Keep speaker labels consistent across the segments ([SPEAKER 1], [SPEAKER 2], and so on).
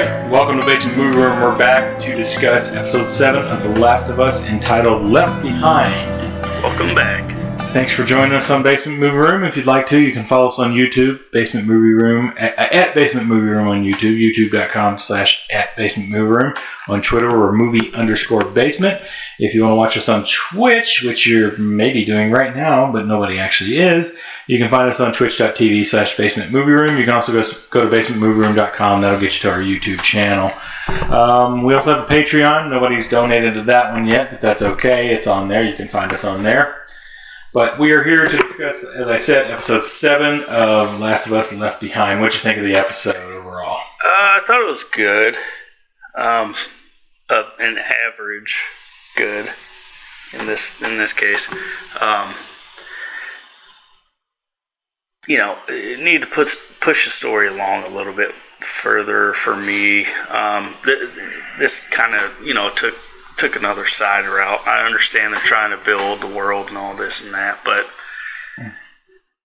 [SPEAKER 1] right, welcome to Basement Movie Room. We're back to discuss episode 7 of The Last of Us entitled Left Behind.
[SPEAKER 2] Welcome back.
[SPEAKER 1] Thanks for joining us on Basement Movie Room. If you'd like to, you can follow us on YouTube, Basement Movie Room, at, at Basement Movie Room on YouTube, youtube.com slash at Basement Movie Room. On Twitter, we're movie underscore basement. If you want to watch us on Twitch, which you're maybe doing right now, but nobody actually is, you can find us on twitch.tv slash basement movie room. You can also go, go to basementmovieroom.com. That'll get you to our YouTube channel. Um, we also have a Patreon. Nobody's donated to that one yet, but that's okay. It's on there. You can find us on there. But we are here to discuss, as I said, episode seven of Last of Us and Left Behind. What you think of the episode overall?
[SPEAKER 2] Uh, I thought it was good. Um, uh, an average good in this in this case. Um, you know, need to put push the story along a little bit further for me. Um, th- this kind of you know took took another side route. I understand they're trying to build the world and all this and that, but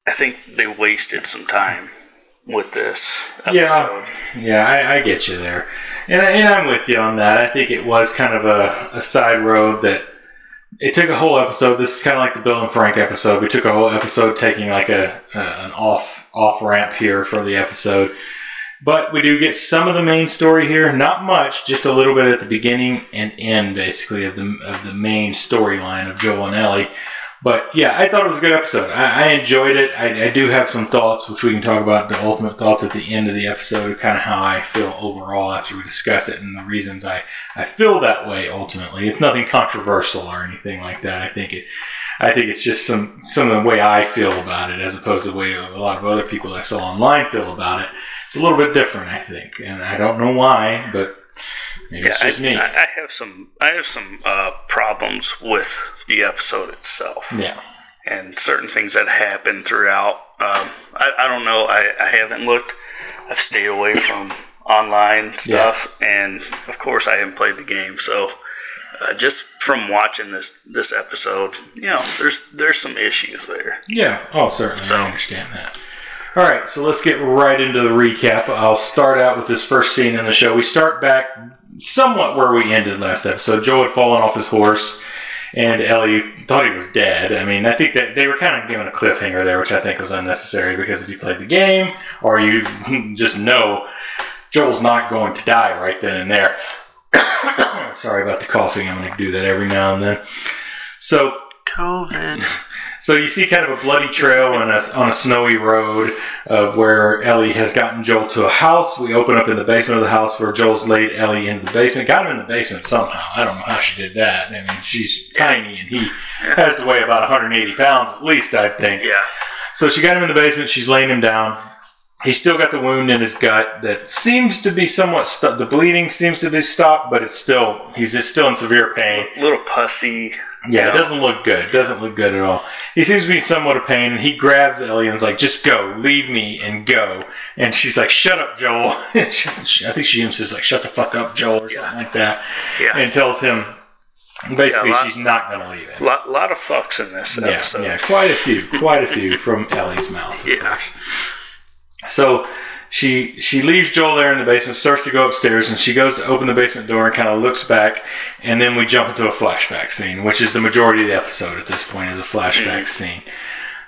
[SPEAKER 2] I think they wasted some time with this episode.
[SPEAKER 1] Yeah, yeah, I, I get you there, and, and I'm with you on that. I think it was kind of a, a side road that it took a whole episode. This is kind of like the Bill and Frank episode. We took a whole episode taking like a, a an off off ramp here for the episode. But we do get some of the main story here, not much, just a little bit at the beginning and end, basically, of the of the main storyline of Joel and Ellie. But yeah, I thought it was a good episode. I, I enjoyed it. I, I, do have some thoughts, which we can talk about the ultimate thoughts at the end of the episode, kind of how I feel overall after we discuss it and the reasons I, I feel that way ultimately. It's nothing controversial or anything like that. I think it. I think it's just some some of the way I feel about it, as opposed to the way a lot of other people I saw online feel about it it's a little bit different, I think, and I don't know why, but maybe
[SPEAKER 2] yeah,
[SPEAKER 1] it's just
[SPEAKER 2] I,
[SPEAKER 1] me.
[SPEAKER 2] I, I have some I have some uh, problems with the episode itself.
[SPEAKER 1] Yeah,
[SPEAKER 2] and certain things that happen throughout. Um, I, I don't know. I, I haven't looked. I've stayed away from online stuff, yeah. and of course, I haven't played the game. So, uh, just from watching this this episode, you know, there's there's some issues there.
[SPEAKER 1] Yeah. Oh, certainly. So, I understand that. All right, so let's get right into the recap. I'll start out with this first scene in the show. We start back somewhat where we ended last episode. Joel had fallen off his horse, and Ellie thought he was dead. I mean, I think that they were kind of giving a cliffhanger there, which I think was unnecessary because if you played the game or you just know Joel's not going to die right then and there. Sorry about the coughing. I'm going to do that every now and then. So,
[SPEAKER 2] COVID.
[SPEAKER 1] So you see kind of a bloody trail on a, on a snowy road of where Ellie has gotten Joel to a house. We open up in the basement of the house where Joel's laid Ellie in the basement. Got him in the basement somehow. I don't know how she did that. I mean, she's tiny and he has to weigh about 180 pounds at least, I think.
[SPEAKER 2] Yeah.
[SPEAKER 1] So she got him in the basement. She's laying him down. He's still got the wound in his gut that seems to be somewhat stopped. the bleeding seems to be stopped, but it's still he's just still in severe pain.
[SPEAKER 2] A little pussy.
[SPEAKER 1] Yeah, know? it doesn't look good. It doesn't look good at all. He seems to be somewhat of pain, and he grabs Ellie and's like, "Just go, leave me, and go." And she's like, "Shut up, Joel." I think she even says like, "Shut the fuck up, Joel," or yeah. something like that.
[SPEAKER 2] Yeah.
[SPEAKER 1] And tells him basically yeah, lot, she's not going to leave him.
[SPEAKER 2] A lot, lot, of fucks in this
[SPEAKER 1] yeah,
[SPEAKER 2] episode.
[SPEAKER 1] Yeah, quite a few, quite a few from Ellie's mouth. yeah. Course. So she she leaves Joel there in the basement, starts to go upstairs, and she goes to open the basement door and kind of looks back, and then we jump into a flashback scene, which is the majority of the episode at this point is a flashback mm. scene.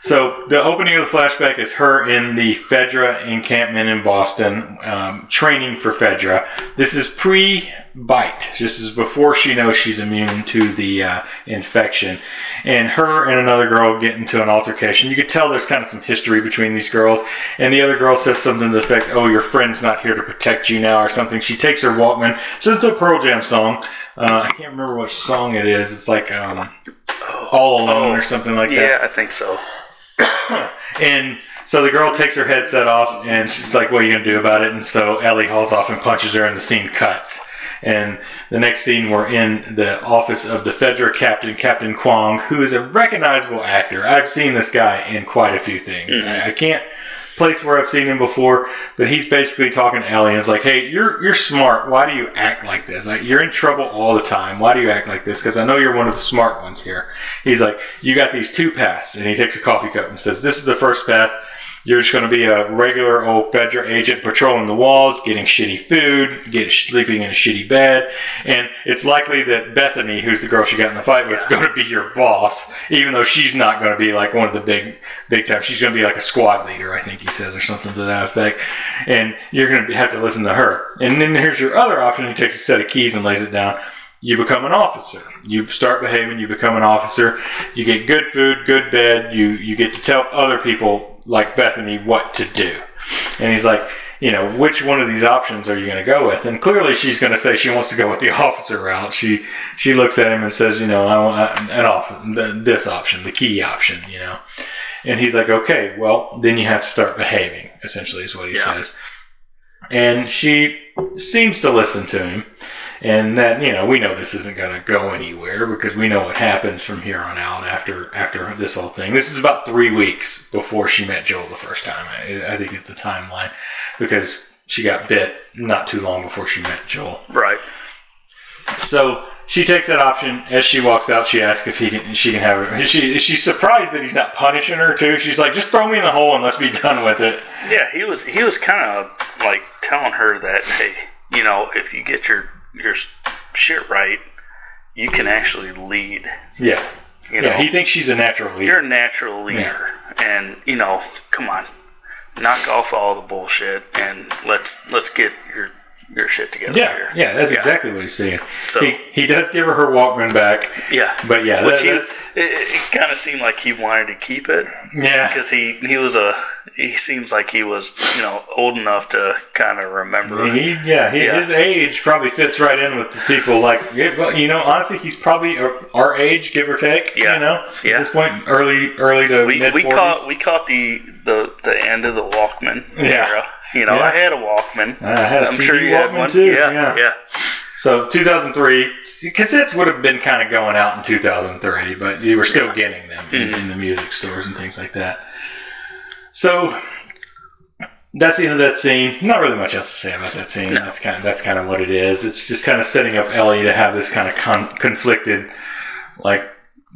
[SPEAKER 1] So the opening of the flashback is her in the Fedra encampment in Boston, um, training for Fedra. This is pre-bite. This is before she knows she's immune to the uh, infection. And her and another girl get into an altercation. You can tell there's kind of some history between these girls. And the other girl says something to the effect, "Oh, your friend's not here to protect you now," or something. She takes her Walkman. So it's a Pearl Jam song. Uh, I can't remember which song it is. It's like um, All Alone oh, or something like
[SPEAKER 2] yeah,
[SPEAKER 1] that.
[SPEAKER 2] Yeah, I think so.
[SPEAKER 1] And so the girl takes her headset off and she's like, What are you going to do about it? And so Ellie hauls off and punches her, and the scene cuts. And the next scene, we're in the office of the Fedra captain, Captain Kwong, who is a recognizable actor. I've seen this guy in quite a few things. Mm-hmm. I, I can't place where I've seen him before, but he's basically talking to Ellie and like, "Hey, you're you're smart. Why do you act like this? Like you're in trouble all the time. Why do you act like this? Because I know you're one of the smart ones here." He's like, "You got these two paths," and he takes a coffee cup and says, "This is the first path." You're just going to be a regular old Fedra agent patrolling the walls, getting shitty food, getting sleeping in a shitty bed, and it's likely that Bethany, who's the girl she got in the fight with, is going to be your boss, even though she's not going to be like one of the big, big time. She's going to be like a squad leader, I think he says, or something to that effect. And you're going to have to listen to her. And then here's your other option. He takes a set of keys and lays it down you become an officer. You start behaving, you become an officer. You get good food, good bed. You you get to tell other people like Bethany what to do. And he's like, you know, which one of these options are you going to go with? And clearly, she's going to say she wants to go with the officer route. She she looks at him and says, you know, I want an off this option, the key option, you know. And he's like, okay, well, then you have to start behaving. Essentially, is what he yeah. says. And she seems to listen to him and that you know we know this isn't going to go anywhere because we know what happens from here on out after after this whole thing. This is about three weeks before she met Joel the first time. I, I think it's the timeline because she got bit not too long before she met Joel.
[SPEAKER 2] Right.
[SPEAKER 1] So she takes that option as she walks out. She asks if he can, she can have it. She she's surprised that he's not punishing her too. She's like, just throw me in the hole and let's be done with it.
[SPEAKER 2] Yeah, he was he was kind of like telling her that hey, you know, if you get your your shit right, you can actually lead.
[SPEAKER 1] Yeah. You know, yeah, he thinks she's a natural leader.
[SPEAKER 2] You're a natural leader. Yeah. And, you know, come on. Knock off all the bullshit and let's let's get your your shit together.
[SPEAKER 1] Yeah,
[SPEAKER 2] here.
[SPEAKER 1] yeah, that's yeah. exactly what he's saying. So he, he does give her her Walkman back.
[SPEAKER 2] Yeah,
[SPEAKER 1] but yeah,
[SPEAKER 2] Which that, he, it, it kind of seemed like he wanted to keep it.
[SPEAKER 1] Yeah,
[SPEAKER 2] because he he was a he seems like he was you know old enough to kind of remember.
[SPEAKER 1] He, yeah, he, yeah, his age probably fits right in with the people like you know. Honestly, he's probably uh, our age, give or take.
[SPEAKER 2] Yeah,
[SPEAKER 1] you know,
[SPEAKER 2] yeah.
[SPEAKER 1] at this point, early early to
[SPEAKER 2] we,
[SPEAKER 1] mid
[SPEAKER 2] we caught we caught the the the end of the Walkman yeah. era. You know, yeah. I had a Walkman.
[SPEAKER 1] I had a I'm CD sure you Walkman had one too.
[SPEAKER 2] Yeah, yeah. yeah.
[SPEAKER 1] So 2003, cassettes would have been kind of going out in 2003, but you were still getting them in, mm-hmm. in, the music stores and things like that. So that's the end of that scene. Not really much else to say about that scene. No. That's kind of that's kind of what it is. It's just kind of setting up Ellie to have this kind of con- conflicted like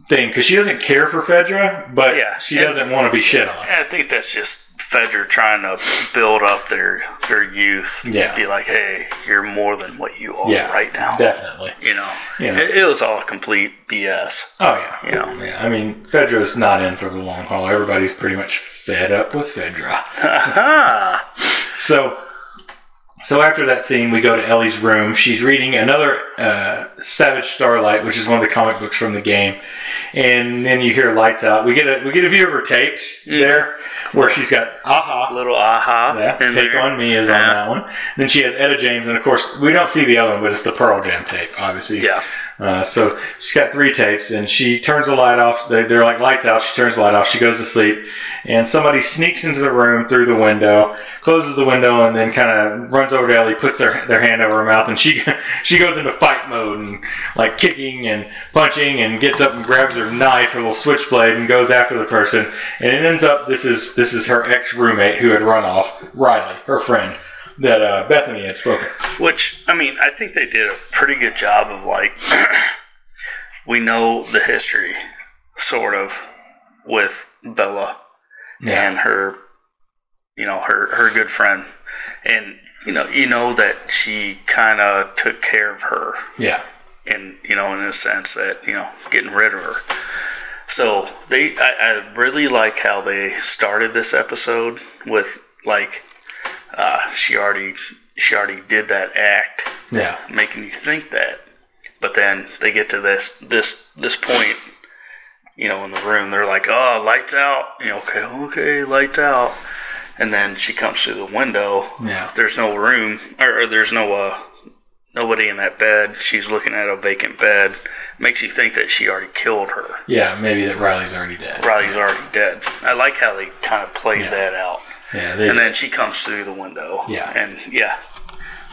[SPEAKER 1] thing because she doesn't care for Fedra, but yeah. she and, doesn't want to be shit on.
[SPEAKER 2] I think that's just Fedra trying to build up their their youth.
[SPEAKER 1] Yeah.
[SPEAKER 2] Be like, hey, you're more than what you are
[SPEAKER 1] yeah,
[SPEAKER 2] right now.
[SPEAKER 1] Definitely.
[SPEAKER 2] You know, know. It, it, was all complete BS.
[SPEAKER 1] Oh yeah.
[SPEAKER 2] You know.
[SPEAKER 1] Yeah. I mean, Fedra's not in for the long haul. Everybody's pretty much fed up with Fedra. so so after that scene, we go to Ellie's room. She's reading another uh, Savage Starlight, which is one of the comic books from the game. And then you hear lights out. We get a we get a view of her tapes mm. there, where she's got aha,
[SPEAKER 2] little aha.
[SPEAKER 1] Yeah, take there. on me is yeah. on that one. Then she has Etta James, and of course we don't see the other one, but it's the Pearl Jam tape, obviously.
[SPEAKER 2] Yeah.
[SPEAKER 1] Uh, so she's got three tapes, and she turns the light off. They're, they're like lights out. She turns the light off. She goes to sleep, and somebody sneaks into the room through the window, closes the window, and then kind of runs over to Ellie, puts their their hand over her mouth, and she she goes into fight mode and like kicking and punching, and gets up and grabs her knife, her little switchblade, and goes after the person. And it ends up this is this is her ex roommate who had run off, Riley, her friend that uh, Bethany had spoken.
[SPEAKER 2] Which I mean, I think they did a pretty good job of like we know the history, sort of, with Bella yeah. and her, you know, her her good friend, and you know, you know that she kind of took care of her.
[SPEAKER 1] Yeah.
[SPEAKER 2] And you know, in a sense that you know, getting rid of her. So they, I, I really like how they started this episode with like uh, she already she already did that act,
[SPEAKER 1] yeah,
[SPEAKER 2] making you think that. But then they get to this this this point, you know, in the room. They're like, "Oh, lights out." You know, okay, okay, lights out. And then she comes through the window.
[SPEAKER 1] Yeah.
[SPEAKER 2] There's no room, or, or there's no uh, nobody in that bed. She's looking at a vacant bed. Makes you think that she already killed her.
[SPEAKER 1] Yeah, maybe that Riley's already dead.
[SPEAKER 2] Riley's already dead. I like how they kind of played yeah. that out.
[SPEAKER 1] Yeah,
[SPEAKER 2] they, and then she comes through the window.
[SPEAKER 1] Yeah,
[SPEAKER 2] and yeah,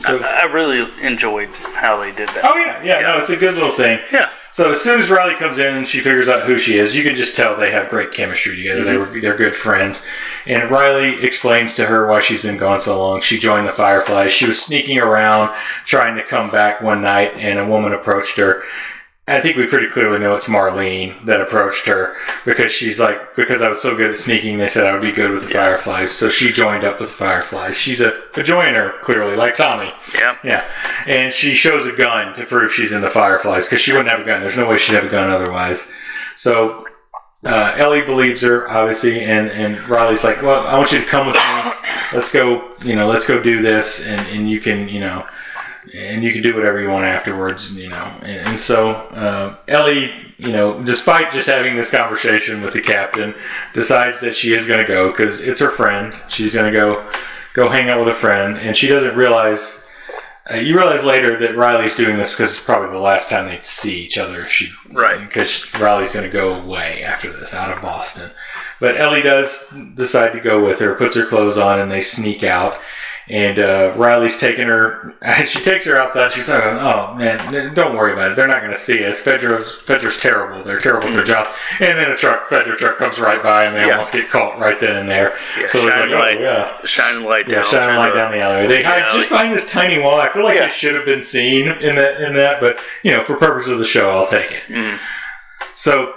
[SPEAKER 2] so I, I, really enjoyed how they did that.
[SPEAKER 1] Oh yeah, yeah, yeah, no, it's a good little thing.
[SPEAKER 2] Yeah.
[SPEAKER 1] So as soon as Riley comes in and she figures out who she is, you can just tell they have great chemistry together. Mm-hmm. They were they're good friends. And Riley explains to her why she's been gone so long. She joined the Fireflies. She was sneaking around trying to come back one night, and a woman approached her I think we pretty clearly know it's Marlene that approached her because she's like, because I was so good at sneaking, they said I would be good with the Fireflies. So she joined up with the Fireflies. She's a, a joiner, clearly, like Tommy.
[SPEAKER 2] Yeah.
[SPEAKER 1] Yeah. And she shows a gun to prove she's in the Fireflies because she wouldn't have a gun. There's no way she'd have a gun otherwise. So uh, Ellie believes her, obviously, and, and Riley's like, well, I want you to come with me. Let's go, you know, let's go do this, and, and you can, you know, and you can do whatever you want afterwards, you know. And, and so uh, Ellie, you know, despite just having this conversation with the captain, decides that she is going to go because it's her friend. She's going to go go hang out with a friend, and she doesn't realize. Uh, you realize later that Riley's doing this because it's probably the last time they'd see each other. She
[SPEAKER 2] Right.
[SPEAKER 1] because Riley's going to go away after this out of Boston. But Ellie does decide to go with her, puts her clothes on, and they sneak out. And uh, Riley's taking her. She takes her outside. She's like, "Oh man, don't worry about it. They're not going to see us. Fedra's Fedra's terrible. They're terrible at their job." And then a truck, Fedra truck, comes right by, and they
[SPEAKER 2] Yeah.
[SPEAKER 1] almost get caught right then and there.
[SPEAKER 2] Yeah,
[SPEAKER 1] so it's like,
[SPEAKER 2] light,
[SPEAKER 1] "Oh yeah."
[SPEAKER 2] shine light
[SPEAKER 1] Yeah,
[SPEAKER 2] down.
[SPEAKER 1] shining
[SPEAKER 2] through
[SPEAKER 1] light down the alleyway. They hide
[SPEAKER 2] Yeah,
[SPEAKER 1] just behind this tiny wall. I feel like
[SPEAKER 2] Yeah.
[SPEAKER 1] it should have been seen in that in that, but you know, for purpose of the show, I'll take it.
[SPEAKER 2] Mm.
[SPEAKER 1] So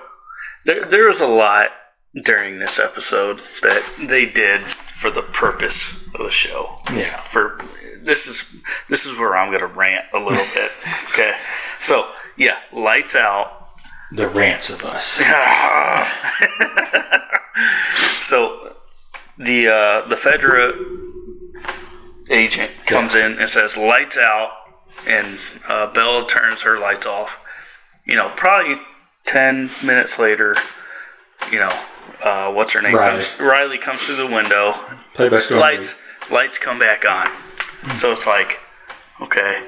[SPEAKER 2] There, there was a lot during this episode that they did for the purpose of the show.
[SPEAKER 1] yeah,
[SPEAKER 2] For this is this is where I'm gonna rant a little bit. Okay, so yeah, lights out.
[SPEAKER 1] the rants of us.
[SPEAKER 2] so the uh, the Fedra agent comes in and says lights out, and uh, Bella turns her lights off. You know, probably ten minutes later, you know, uh, what's her name?
[SPEAKER 1] Riley.
[SPEAKER 2] Comes, Riley comes through the window.
[SPEAKER 1] Play by Storm.
[SPEAKER 2] Lights lights come back on. So it's like, okay,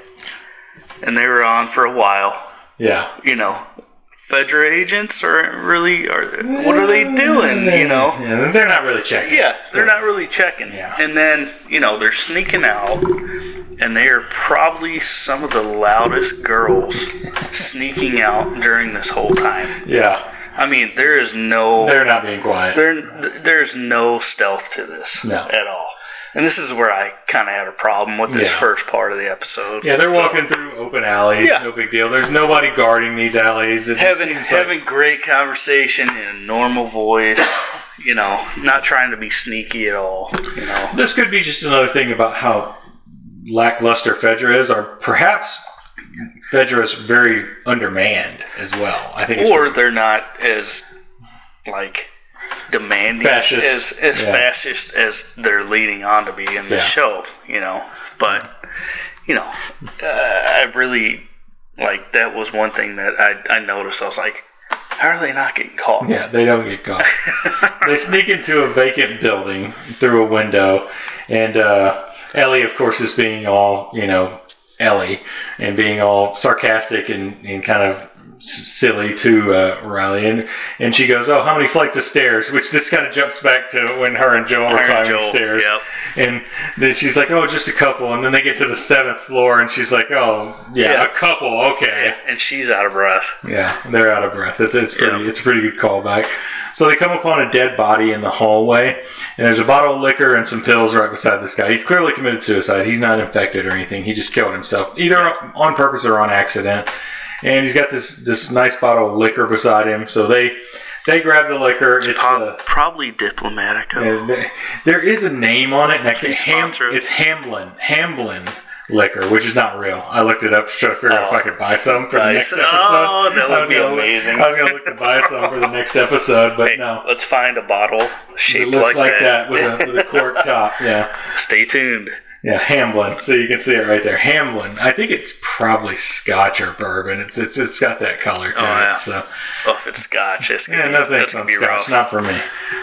[SPEAKER 2] and they were on for a while.
[SPEAKER 1] Yeah.
[SPEAKER 2] You know, federal agents are really are. What are they doing? You know.
[SPEAKER 1] Yeah, they're not really checking.
[SPEAKER 2] Yeah, they're not really checking.
[SPEAKER 1] Yeah.
[SPEAKER 2] And then, you know, they're sneaking out, and they are probably some of the loudest girls sneaking out during this whole time.
[SPEAKER 1] Yeah.
[SPEAKER 2] I mean, there is no
[SPEAKER 1] They're not being quiet.
[SPEAKER 2] there there's no stealth to this
[SPEAKER 1] No.
[SPEAKER 2] at all. And this is where I kind of had a problem with this
[SPEAKER 1] Yeah.
[SPEAKER 2] first part of the episode.
[SPEAKER 1] yeah, they're
[SPEAKER 2] So,
[SPEAKER 1] walking through open alleys.
[SPEAKER 2] Yeah.
[SPEAKER 1] No big deal. There's nobody guarding these alleys. It just
[SPEAKER 2] having
[SPEAKER 1] like-
[SPEAKER 2] great conversation in a normal voice, you know, not trying to be sneaky at all, you know.
[SPEAKER 1] this could be just another thing about how lackluster Fedra is, or perhaps Fedra is very undermanned as well. I think
[SPEAKER 2] or they're not as like demanding
[SPEAKER 1] Fascist.
[SPEAKER 2] as as
[SPEAKER 1] Yeah.
[SPEAKER 2] fascist as they're leading on to be in the
[SPEAKER 1] Yeah.
[SPEAKER 2] show, you know. But you know, uh, I really like that was one thing that I I noticed. I was like, how are they not getting caught?
[SPEAKER 1] Yeah, they don't get caught. they sneak into a vacant building through a window, and uh, Ellie, of course, is being all you know, Ellie, and being all sarcastic and, and kind of silly to uh, Riley, and and she goes, "Oh, how many flights of stairs?" Which this kind of jumps back to when her and Joel
[SPEAKER 2] Her and
[SPEAKER 1] climbing
[SPEAKER 2] Joel,
[SPEAKER 1] stairs,
[SPEAKER 2] yep.
[SPEAKER 1] and then she's like, "Oh, just a couple," and then they get to the seventh floor, and she's like, "Oh, yeah,
[SPEAKER 2] Yeah.
[SPEAKER 1] a couple, okay."
[SPEAKER 2] And she's out of breath.
[SPEAKER 1] Yeah, they're out of breath. It's, it's pretty.
[SPEAKER 2] Yeah.
[SPEAKER 1] It's a pretty good callback. So they come upon a dead body in the hallway, and there's a bottle of liquor and some pills right beside this guy. He's clearly committed suicide. He's not infected or anything. He just killed himself, either on purpose or on accident. And he's got this this nice bottle of liquor beside him. So they they grab the liquor. It's
[SPEAKER 2] Prob-
[SPEAKER 1] uh,
[SPEAKER 2] probably diplomatic.
[SPEAKER 1] uh, th- there is a name on it next to Ham. It's Hamblin. Hamblin liquor, which is not real. I looked it up to try to figure out if
[SPEAKER 2] Oh.
[SPEAKER 1] I could buy some for the next episode.
[SPEAKER 2] Oh, that would be
[SPEAKER 1] gonna
[SPEAKER 2] amazing.
[SPEAKER 1] I was going to look to buy some for the next episode, but
[SPEAKER 2] Hey,
[SPEAKER 1] no.
[SPEAKER 2] let's find a bottle
[SPEAKER 1] It looks
[SPEAKER 2] like,
[SPEAKER 1] like, that, with, a, with a cork top. Yeah.
[SPEAKER 2] Stay tuned.
[SPEAKER 1] Yeah, Hamblin. So you can see it right there. Hamblin. I think it's probably Scotch or bourbon. It's it's it's got that color to
[SPEAKER 2] Oh, yeah.
[SPEAKER 1] it. So
[SPEAKER 2] Oh, if it's scotch, it's gonna
[SPEAKER 1] yeah,
[SPEAKER 2] be,
[SPEAKER 1] no thanks on Scotch.
[SPEAKER 2] rough.
[SPEAKER 1] Not for me.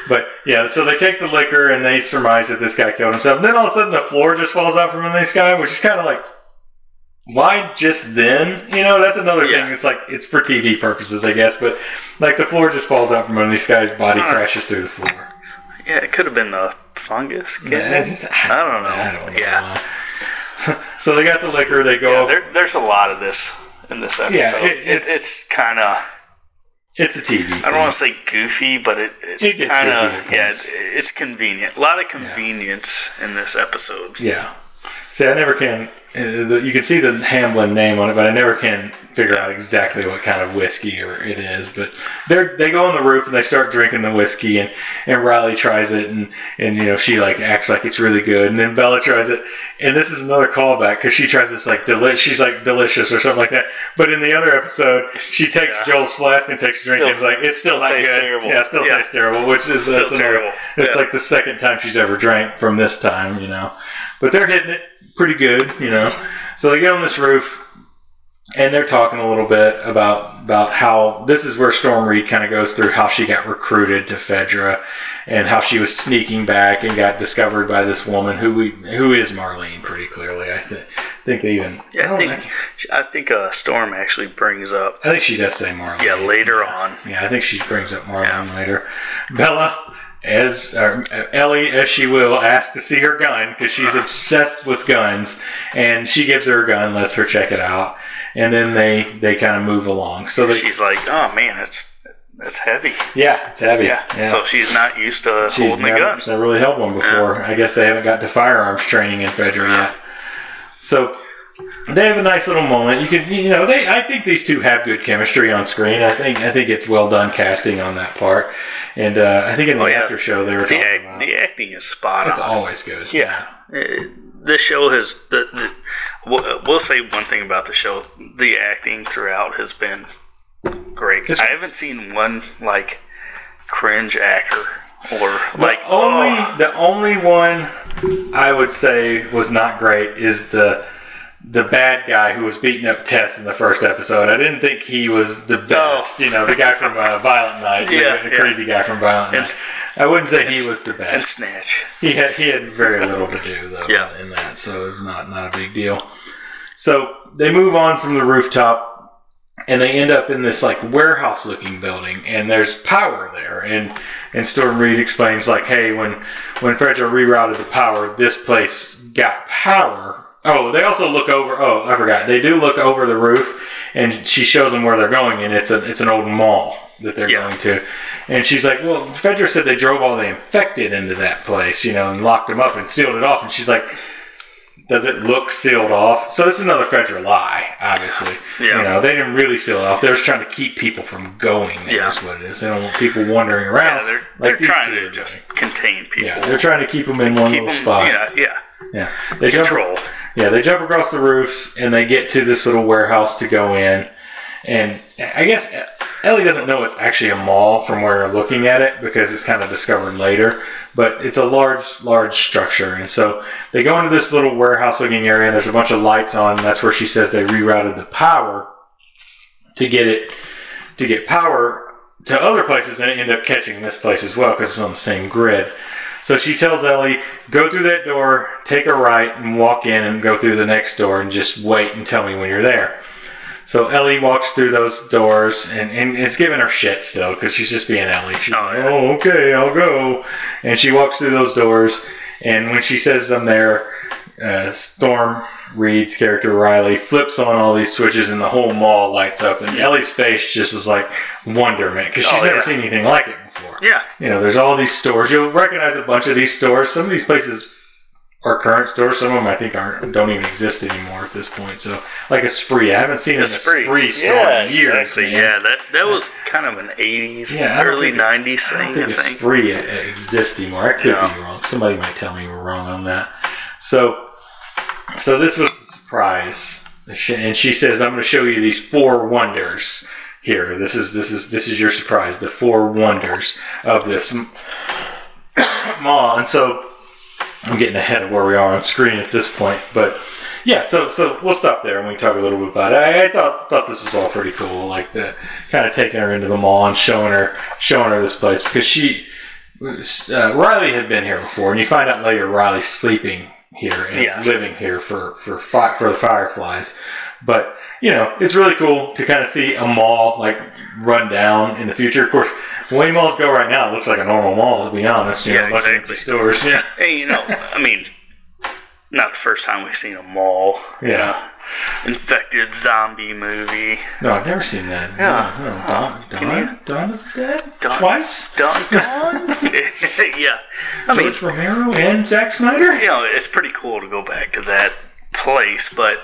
[SPEAKER 1] But yeah, so they take the liquor and they surmise that this guy killed himself. And then all of a sudden the floor just falls out from under this guy, which is kind of like. Why just then? You know, that's another
[SPEAKER 2] Yeah.
[SPEAKER 1] thing. It's like it's for TV purposes, I guess. But like the floor just falls out from under this guy's body, crashes through the floor.
[SPEAKER 2] Yeah, it could have been the fungus.
[SPEAKER 1] Yeah,
[SPEAKER 2] it. I don't know.
[SPEAKER 1] I don't know.
[SPEAKER 2] Yeah,
[SPEAKER 1] So they got the liquor. They go.
[SPEAKER 2] yeah. There, there's a lot of this in this episode.
[SPEAKER 1] Yeah, it-
[SPEAKER 2] it,
[SPEAKER 1] it's-
[SPEAKER 2] it's kind of.
[SPEAKER 1] it's a TV.
[SPEAKER 2] I don't want to say goofy, but it, it's
[SPEAKER 1] It
[SPEAKER 2] kind of yeah.
[SPEAKER 1] points.
[SPEAKER 2] It's, it's convenient. A lot of convenience in this episode.
[SPEAKER 1] Yeah. See, I never can. Uh, you can see the Hamblin name on it, but I never can figure out exactly what kind of whiskey or it is. But they they go on the roof and they start drinking the whiskey, and, and Riley tries it, and and you know she like acts like it's really good, and then Bella tries it, and this is another callback because she tries this like deli- she's like delicious or something like that. But in the other episode, she takes
[SPEAKER 2] Yeah.
[SPEAKER 1] Joel's flask and takes a drink,
[SPEAKER 2] Still-
[SPEAKER 1] and it's like it's still,
[SPEAKER 2] still
[SPEAKER 1] not
[SPEAKER 2] tastes
[SPEAKER 1] good.
[SPEAKER 2] terrible.
[SPEAKER 1] Yeah, still
[SPEAKER 2] Yeah.
[SPEAKER 1] tastes terrible, which is
[SPEAKER 2] Still
[SPEAKER 1] that's another-
[SPEAKER 2] terrible.
[SPEAKER 1] It's
[SPEAKER 2] Yeah.
[SPEAKER 1] like the second time she's ever drank from this time, you know. But they're hitting it pretty good, you know. So they get on this roof and they're talking a little bit about about how this is where Storm Reed kind of goes through how she got recruited to Fedra and how she was sneaking back and got discovered by this woman who we who is Marlene pretty clearly. I th- think they even
[SPEAKER 2] Yeah, I
[SPEAKER 1] don't
[SPEAKER 2] think I think uh, Storm actually brings up
[SPEAKER 1] I think she does say Marlene.
[SPEAKER 2] yeah later on.
[SPEAKER 1] Yeah, I think she brings up Marlon later. Bella, as or Ellie, as she will, asks to see her gun because she's uh-huh. obsessed with guns, and she gives her a gun, lets her check it out, and then they they kind of move along. So they,
[SPEAKER 2] She's like, oh man, it's." that's heavy.
[SPEAKER 1] yeah, it's heavy.
[SPEAKER 2] Yeah. So she's not used to
[SPEAKER 1] She's
[SPEAKER 2] holding a
[SPEAKER 1] never,
[SPEAKER 2] gun.
[SPEAKER 1] she's never really held one before. I guess they haven't got to firearms training in Fedra yet. So they have a nice little moment. You can, you know, they. I think these two have good chemistry on screen. I think, I think it's well done casting on that part. And uh, I think in the
[SPEAKER 2] Oh, yeah.
[SPEAKER 1] after show they were
[SPEAKER 2] The, act,
[SPEAKER 1] about.
[SPEAKER 2] the acting is spot
[SPEAKER 1] It's
[SPEAKER 2] on.
[SPEAKER 1] It's always good.
[SPEAKER 2] Yeah. Uh, This show has the, the we'll, we'll say one thing about the show. The acting throughout has been great.
[SPEAKER 1] This-
[SPEAKER 2] I haven't seen one like cringe actor or like
[SPEAKER 1] only
[SPEAKER 2] oh,
[SPEAKER 1] the only one I would say was not great is the the bad guy who was beating up Tess in the first episode. I didn't think he was the best. You know, the guy from uh, Violent Night, the-
[SPEAKER 2] Yeah,
[SPEAKER 1] the,
[SPEAKER 2] yeah.
[SPEAKER 1] crazy guy from Violent Night. I wouldn't say he was the
[SPEAKER 2] and
[SPEAKER 1] best.
[SPEAKER 2] Snatch.
[SPEAKER 1] He had he had very little to do though
[SPEAKER 2] Yeah.
[SPEAKER 1] in that, so it's not not a big deal. So they move on from the rooftop and they end up in this like warehouse looking building and there's power there and and Storm Reed explains like hey when when Fedra rerouted the power this place got power oh they also look over oh I forgot they do look over the roof and she shows them where they're going and it's a it's an old mall that they're
[SPEAKER 2] Yeah.
[SPEAKER 1] going to and she's like well Fedra said they drove all the infected into that place you know and locked them up and sealed it off and she's like does it look sealed off? So this is another Fedra lie, obviously.
[SPEAKER 2] Yeah.
[SPEAKER 1] You know, they didn't really seal it off. They're just trying to keep people from going. There
[SPEAKER 2] Yeah.
[SPEAKER 1] is what it is. They don't want people wandering around.
[SPEAKER 2] Yeah, they're
[SPEAKER 1] like
[SPEAKER 2] they're trying to just
[SPEAKER 1] doing.
[SPEAKER 2] contain people.
[SPEAKER 1] Yeah, they're trying to keep them in one
[SPEAKER 2] Keep
[SPEAKER 1] little
[SPEAKER 2] them,
[SPEAKER 1] spot.
[SPEAKER 2] yeah, yeah.
[SPEAKER 1] Yeah. They jump,
[SPEAKER 2] Control.
[SPEAKER 1] yeah, they jump across the roofs and they get to this little warehouse to go in. And I guess Ellie doesn't know it's actually a mall from where we're looking at it because it's kind of discovered later. But it's a large, large structure. And so they go into this little warehouse looking area and there's a bunch of lights on. That's where she says they rerouted the power to get it, to get power to other places and end up catching this place as well because it's on the same grid. So she tells Ellie, go through that door, take a right, and walk in and go through the next door and just wait and tell me when you're there. So Ellie walks through those doors and, and it's giving her shit still because she's just being Ellie. She's
[SPEAKER 2] Oh,
[SPEAKER 1] like,
[SPEAKER 2] yeah.
[SPEAKER 1] oh, okay, I'll go. And she walks through those doors. And when she says I'm there, uh, Storm Reed's character Riley flips on all these switches and the whole mall lights up. And Ellie's face just is like wonderment because she's
[SPEAKER 2] Oh,
[SPEAKER 1] never
[SPEAKER 2] yeah.
[SPEAKER 1] seen anything like it before.
[SPEAKER 2] Yeah.
[SPEAKER 1] You know, there's all these stores. You'll recognize a bunch of these stores. Some of these places are current stores. Some of them I think aren't don't even exist anymore at this point. So, like a spree, I haven't seen a
[SPEAKER 2] Spree.
[SPEAKER 1] spree store
[SPEAKER 2] yeah,
[SPEAKER 1] in years.
[SPEAKER 2] exactly. Yeah, that that was kind of an '80s,
[SPEAKER 1] Yeah, I
[SPEAKER 2] early
[SPEAKER 1] think-
[SPEAKER 2] '90s
[SPEAKER 1] I
[SPEAKER 2] thing.
[SPEAKER 1] think
[SPEAKER 2] I
[SPEAKER 1] a
[SPEAKER 2] think.
[SPEAKER 1] spree exists anymore. I could
[SPEAKER 2] No.
[SPEAKER 1] be wrong. Somebody might tell me we're wrong on that. So, so this was a surprise, and she says, "I'm going to show you these four wonders." Here, this is this is this is your surprise. The four wonders of this mall, and so I'm getting ahead of where we are on screen at this point, but yeah, so so we'll stop there and we can talk a little bit about it. I, I thought thought this was all pretty cool, like the kind of taking her into the mall and showing her showing her this place because she uh, Riley had been here before, and you find out later Riley's sleeping here and
[SPEAKER 2] Yeah.
[SPEAKER 1] living here for for fi- for the Fireflies, but. You know, it's really cool to kind of see a mall like run down in the future. Of course, the way malls go right now, it looks like a normal mall. To be honest, you
[SPEAKER 2] Yeah,
[SPEAKER 1] know,
[SPEAKER 2] exactly.
[SPEAKER 1] stores. Yeah,
[SPEAKER 2] Hey, you know, I mean, not the first time we've seen a mall. you
[SPEAKER 1] Yeah.
[SPEAKER 2] know, infected zombie movie.
[SPEAKER 1] No, I've never seen that.
[SPEAKER 2] Yeah.
[SPEAKER 1] No, no. Dawn,
[SPEAKER 2] Can
[SPEAKER 1] Dawn, Dawn of the Dead?
[SPEAKER 2] Dawn-
[SPEAKER 1] Twice?
[SPEAKER 2] Dun dun. yeah, I mean,
[SPEAKER 1] George Romero and Zack Snyder?
[SPEAKER 2] you know, it's pretty cool to go back to that place, but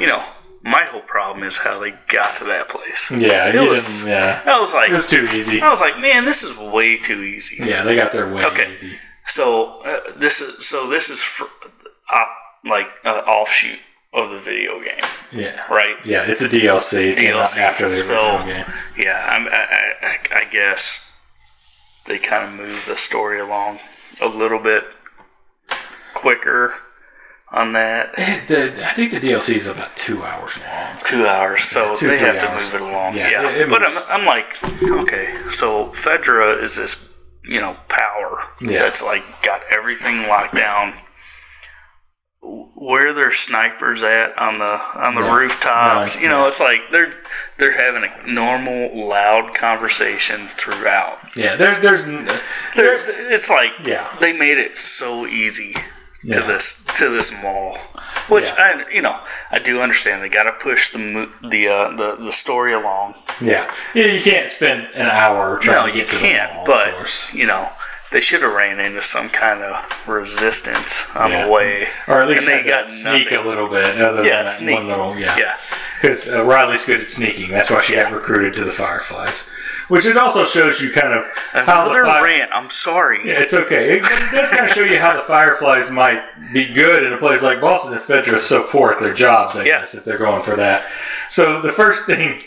[SPEAKER 2] you know, my whole problem is how they got to that place.
[SPEAKER 1] Yeah,
[SPEAKER 2] It was-
[SPEAKER 1] yeah.
[SPEAKER 2] I was like,
[SPEAKER 1] It was too easy.
[SPEAKER 2] I was like, man, this is way too easy.
[SPEAKER 1] Yeah, they got their way
[SPEAKER 2] Okay.
[SPEAKER 1] easy.
[SPEAKER 2] So uh, this is so this is fr- uh, like an offshoot of the video game,
[SPEAKER 1] Yeah.
[SPEAKER 2] right?
[SPEAKER 1] Yeah, it's a DLC. It came out
[SPEAKER 2] DLC.
[SPEAKER 1] after the original
[SPEAKER 2] So-
[SPEAKER 1] game.
[SPEAKER 2] Yeah, I'm, I, I, I- guess they kind of move the story along a little bit quicker on that.
[SPEAKER 1] The, I think the DLC is about two hours long.
[SPEAKER 2] Two hours, so
[SPEAKER 1] two,
[SPEAKER 2] they have to move it along.
[SPEAKER 1] Yeah,
[SPEAKER 2] Yeah,
[SPEAKER 1] it- it
[SPEAKER 2] but. I'm, I'm like, okay, so Fedra is this, you know, power
[SPEAKER 1] Yeah.
[SPEAKER 2] that's like got everything locked down. Where their snipers at on the on the
[SPEAKER 1] Yeah.
[SPEAKER 2] rooftops?
[SPEAKER 1] Right,
[SPEAKER 2] You know,
[SPEAKER 1] yeah.
[SPEAKER 2] it's like they're they're having a normal, loud conversation throughout.
[SPEAKER 1] Yeah, there, there's.
[SPEAKER 2] They're, it's like
[SPEAKER 1] Yeah.
[SPEAKER 2] they made it so easy
[SPEAKER 1] Yeah.
[SPEAKER 2] to this to this mall, which. I you know I do understand. They got to push the mo- the uh, the the story along.
[SPEAKER 1] Yeah. yeah, you can't spend an hour trying
[SPEAKER 2] No,
[SPEAKER 1] to
[SPEAKER 2] you
[SPEAKER 1] to
[SPEAKER 2] can't. but you know they should have ran into some kind of resistance on
[SPEAKER 1] Yeah.
[SPEAKER 2] the way,
[SPEAKER 1] or at least
[SPEAKER 2] and they got
[SPEAKER 1] sneak
[SPEAKER 2] nothing.
[SPEAKER 1] a little bit. Other
[SPEAKER 2] Yeah,
[SPEAKER 1] than
[SPEAKER 2] sneak.
[SPEAKER 1] one little, yeah,
[SPEAKER 2] Yeah,
[SPEAKER 1] Because uh, Riley's good at sneaking. That's why she got recruited to the Fireflies. Which it also shows you kind of how the
[SPEAKER 2] another
[SPEAKER 1] Fire-
[SPEAKER 2] rant. I'm sorry.
[SPEAKER 1] Yeah, it's okay. It, it does kind of show you how the Fireflies might be good in a place like Boston if Fedra is so poor at their jobs, I
[SPEAKER 2] Yeah.
[SPEAKER 1] guess, if they're going for that. So the first thing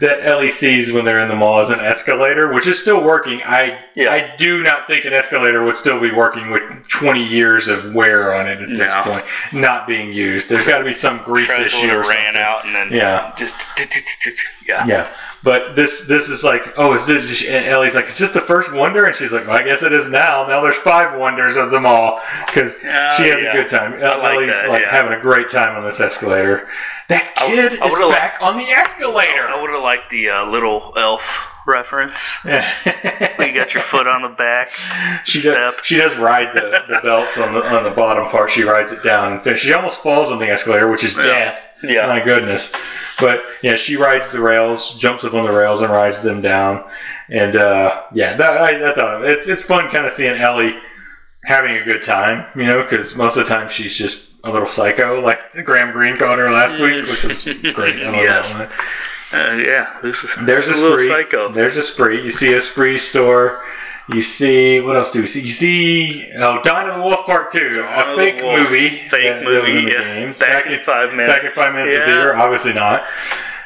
[SPEAKER 1] that Ellie sees when they're in the mall is an escalator, which is still working. I
[SPEAKER 2] Yeah.
[SPEAKER 1] I do not think an escalator would still be working with 20 years of wear on it at this point, not being used. There's got to be some grease
[SPEAKER 2] Treadle
[SPEAKER 1] issue or
[SPEAKER 2] ran
[SPEAKER 1] something.
[SPEAKER 2] out and then
[SPEAKER 1] Yeah.
[SPEAKER 2] just yeah.
[SPEAKER 1] Yeah, but this this is like, oh, is this? And Ellie's like, it's just the first wonder, and she's like, well, I guess it is now. Now there's five wonders of them all because
[SPEAKER 2] Yeah,
[SPEAKER 1] she has
[SPEAKER 2] yeah.
[SPEAKER 1] a good time.
[SPEAKER 2] I like
[SPEAKER 1] Ellie's
[SPEAKER 2] that,
[SPEAKER 1] like
[SPEAKER 2] yeah.
[SPEAKER 1] having a great time on this escalator. That kid
[SPEAKER 2] I
[SPEAKER 1] is
[SPEAKER 2] would've li-
[SPEAKER 1] back on the escalator.
[SPEAKER 2] I would have liked the uh, little elf reference. You got your foot on the back,
[SPEAKER 1] she
[SPEAKER 2] step.
[SPEAKER 1] does, she does ride the, the belts on the on the bottom part. She rides it down and finishes. She almost falls on the escalator, which is death.
[SPEAKER 2] Yeah.
[SPEAKER 1] My goodness. But yeah, she rides the rails, jumps up on the rails, and rides them down. And uh, yeah, that, I, I thought it's it's fun kind of seeing Ellie having a good time, you know, because most of the time she's just a little psycho, like Graham Greene caught her last week, which was great. I
[SPEAKER 2] Yes.
[SPEAKER 1] that.
[SPEAKER 2] Uh, yeah, this is
[SPEAKER 1] There's a
[SPEAKER 2] this is little
[SPEAKER 1] spree.
[SPEAKER 2] psycho.
[SPEAKER 1] There's a spree. You see a spree store. You see what else do we see? You see oh, Dawn of the Wolf Part Two,
[SPEAKER 2] Dawn
[SPEAKER 1] a fake
[SPEAKER 2] Wolf,
[SPEAKER 1] movie,
[SPEAKER 2] fake movie, yeah.
[SPEAKER 1] games.
[SPEAKER 2] Back in five minutes.
[SPEAKER 1] Back in five minutes
[SPEAKER 2] Yeah.
[SPEAKER 1] of theater. Obviously not.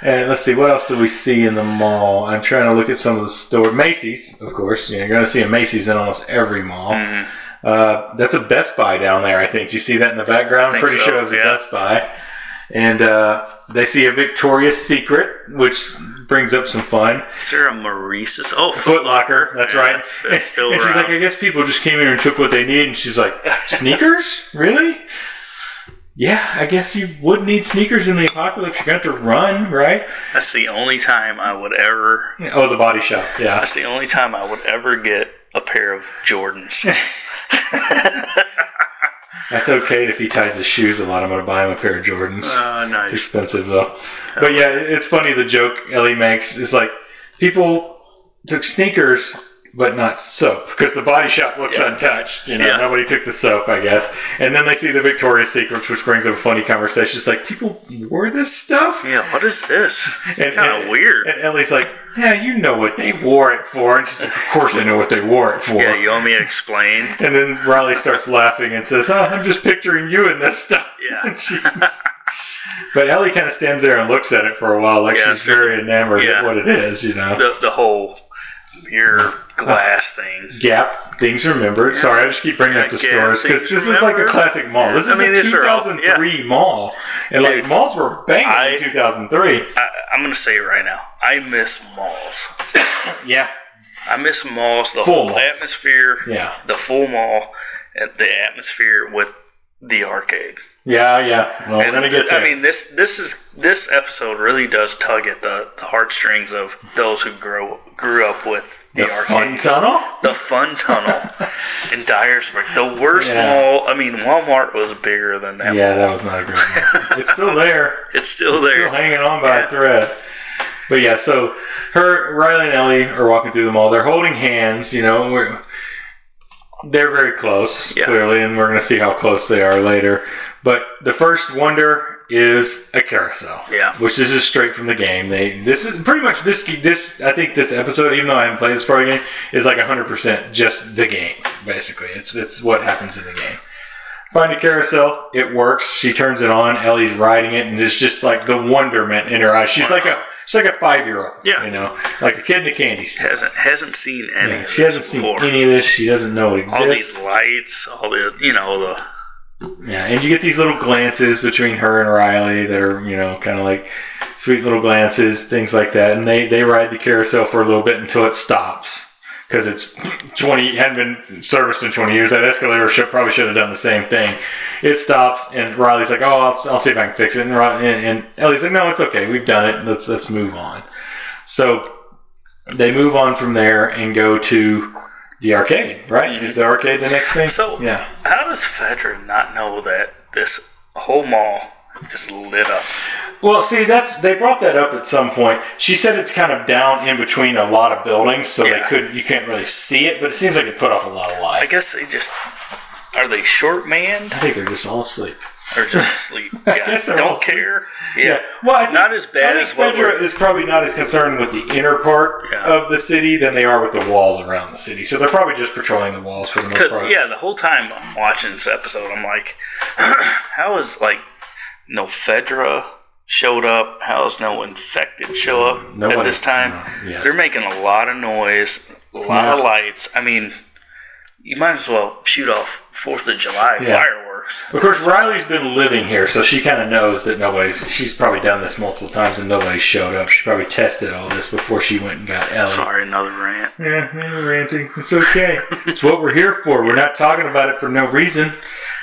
[SPEAKER 1] And let's see what else do we see in the mall. I'm trying to look at some of the store. Macy's, of course. Yeah, you're going to see a Macy's in almost every mall.
[SPEAKER 2] Mm-hmm.
[SPEAKER 1] Uh, that's a Best Buy down there. I think. Do you see that in the background? Pretty
[SPEAKER 2] so,
[SPEAKER 1] sure it's a
[SPEAKER 2] yeah.
[SPEAKER 1] Best Buy. And uh, they see a Victoria's Secret, which brings up some fun.
[SPEAKER 2] Is there a Maurice's? Oh,
[SPEAKER 1] Foot Locker, that's
[SPEAKER 2] Yeah,
[SPEAKER 1] right.
[SPEAKER 2] It's, it's still
[SPEAKER 1] and she's like, I guess people just came here and took what they need. And she's like, sneakers? really? Yeah, I guess you would need sneakers in the apocalypse. You're going to have to run, right?
[SPEAKER 2] That's the only time I would ever.
[SPEAKER 1] Oh, the body shop. Yeah.
[SPEAKER 2] That's the only time I would ever get a pair of Jordans.
[SPEAKER 1] That's okay if he ties his shoes a lot. I'm going to buy him a pair of Jordans.
[SPEAKER 2] Oh,
[SPEAKER 1] It's expensive though. But yeah, it's funny the joke Ellie makes is like people took sneakers but not soap because the body shop looks
[SPEAKER 2] Yeah.
[SPEAKER 1] untouched. You know,
[SPEAKER 2] Yeah.
[SPEAKER 1] nobody took the soap, I guess. And then they see the Victoria's Secrets, which brings up a funny conversation. It's like people wore this stuff.
[SPEAKER 2] Yeah, what is this? It's kind of weird.
[SPEAKER 1] And Ellie's like, "Yeah, you know what they wore it for." And she's like, "Of course I know what they wore it for."
[SPEAKER 2] Yeah, you want me to explain?
[SPEAKER 1] and then Riley starts laughing and says, "Oh, I'm just picturing you in this stuff."
[SPEAKER 2] Yeah.
[SPEAKER 1] She- but Ellie kind of stands there and looks at it for a while, like
[SPEAKER 2] Yeah,
[SPEAKER 1] she's very enamored
[SPEAKER 2] yeah.
[SPEAKER 1] at what it is, you know.
[SPEAKER 2] The, the whole mirror glass thing.
[SPEAKER 1] Gap, things remembered. Sorry, I just keep bringing up the stores because this is like a classic mall. This
[SPEAKER 2] I
[SPEAKER 1] is
[SPEAKER 2] mean,
[SPEAKER 1] a
[SPEAKER 2] these are all-
[SPEAKER 1] 2003 mall, and like
[SPEAKER 2] Dude,
[SPEAKER 1] malls were banging
[SPEAKER 2] I-
[SPEAKER 1] in 2003.
[SPEAKER 2] I, I'm going to say it right now. I miss malls.
[SPEAKER 1] Yeah,
[SPEAKER 2] I miss malls, the
[SPEAKER 1] Full
[SPEAKER 2] whole
[SPEAKER 1] malls.
[SPEAKER 2] atmosphere,
[SPEAKER 1] yeah,
[SPEAKER 2] the full mall, and the atmosphere with the arcade.
[SPEAKER 1] yeah, yeah. Well, we're
[SPEAKER 2] And
[SPEAKER 1] gonna get there.
[SPEAKER 2] I mean, this this is this episode really does tug at the, the heartstrings of those who grow grew up with the,
[SPEAKER 1] the fun tunnel.
[SPEAKER 2] The fun tunnel in Dyersburg. The worst
[SPEAKER 1] Yeah.
[SPEAKER 2] mall. I mean, Walmart was bigger than that.
[SPEAKER 1] Yeah,
[SPEAKER 2] mall.
[SPEAKER 1] that was not a great one. It's still there.
[SPEAKER 2] It's still
[SPEAKER 1] It's
[SPEAKER 2] there.
[SPEAKER 1] Still hanging on by
[SPEAKER 2] Yeah.
[SPEAKER 1] a thread. But yeah, so her, Riley and Ellie are walking through the mall. They're holding hands, you know. We're, they're very close,
[SPEAKER 2] Yeah.
[SPEAKER 1] clearly, and we're going to see how close they are later. But the first wonder is a carousel.
[SPEAKER 2] Yeah.
[SPEAKER 1] Which is just straight from the game. They this is pretty much this this I think this episode, even though I haven't played this part of the game, is like hundred percent just the game. Basically, it's it's what happens in the game. Find a carousel. It works. She turns it on. Ellie's riding it, and it's just like the wonderment in her eyes. She's like a she's like a five year old.
[SPEAKER 2] Yeah.
[SPEAKER 1] you know, like a kid in a candy store.
[SPEAKER 2] hasn't hasn't seen any.
[SPEAKER 1] Yeah, she hasn't seen any of this. She doesn't know it exists.
[SPEAKER 2] all these lights, all the you know the
[SPEAKER 1] Yeah, and you get these little glances between her and Riley that are, you know, kind of like sweet little glances, things like that. And they, they ride the carousel for a little bit until it stops. Because it's 20, hadn't been serviced in 20 years. That escalator should, probably should have done the same thing. It stops, and Riley's like, oh, I'll, I'll see if I can fix it. And, Riley, and, and Ellie's like, no, it's okay. We've done it. Let's, let's move on. So they move on from there and go to the arcade, right? Is the arcade the next thing?
[SPEAKER 2] So-
[SPEAKER 1] yeah.
[SPEAKER 2] How does Fedra not know that this whole mall is lit up?
[SPEAKER 1] Well, see, that's they brought that up at some point. She said it's kind of down in between a lot of buildings, so
[SPEAKER 2] Yeah.
[SPEAKER 1] they could you can't really see it, but it seems like it put off a lot of light.
[SPEAKER 2] I guess they just are they short manned
[SPEAKER 1] I think they're just all asleep.
[SPEAKER 2] Or just asleep? Yeah,
[SPEAKER 1] guess
[SPEAKER 2] don't care. Yeah.
[SPEAKER 1] Well, I think,
[SPEAKER 2] Not as bad
[SPEAKER 1] I
[SPEAKER 2] as
[SPEAKER 1] think
[SPEAKER 2] what
[SPEAKER 1] is probably not as concerned with the inner part
[SPEAKER 2] Yeah.
[SPEAKER 1] of the city than they are with the walls around the city. So they're probably just patrolling the walls for the most part.
[SPEAKER 2] yeah, the whole time I'm watching this episode, I'm like, how is like no Fedra showed up? How is no infected show up at
[SPEAKER 1] Nobody-
[SPEAKER 2] this time?
[SPEAKER 1] no, yeah.
[SPEAKER 2] They're making a lot of noise, a lot of lights. I mean, you might as well shoot off Fourth of July
[SPEAKER 1] Yeah.
[SPEAKER 2] Fireworks.
[SPEAKER 1] Of course, Riley's been living here, so she kind of knows that nobody's. She's probably done this multiple times and nobody showed up. She probably tested all this before she went and got Ellie.
[SPEAKER 2] Sorry, another rant.
[SPEAKER 1] Yeah, yeah, ranting. It's okay. it's what we're here for. We're not talking about it for no reason.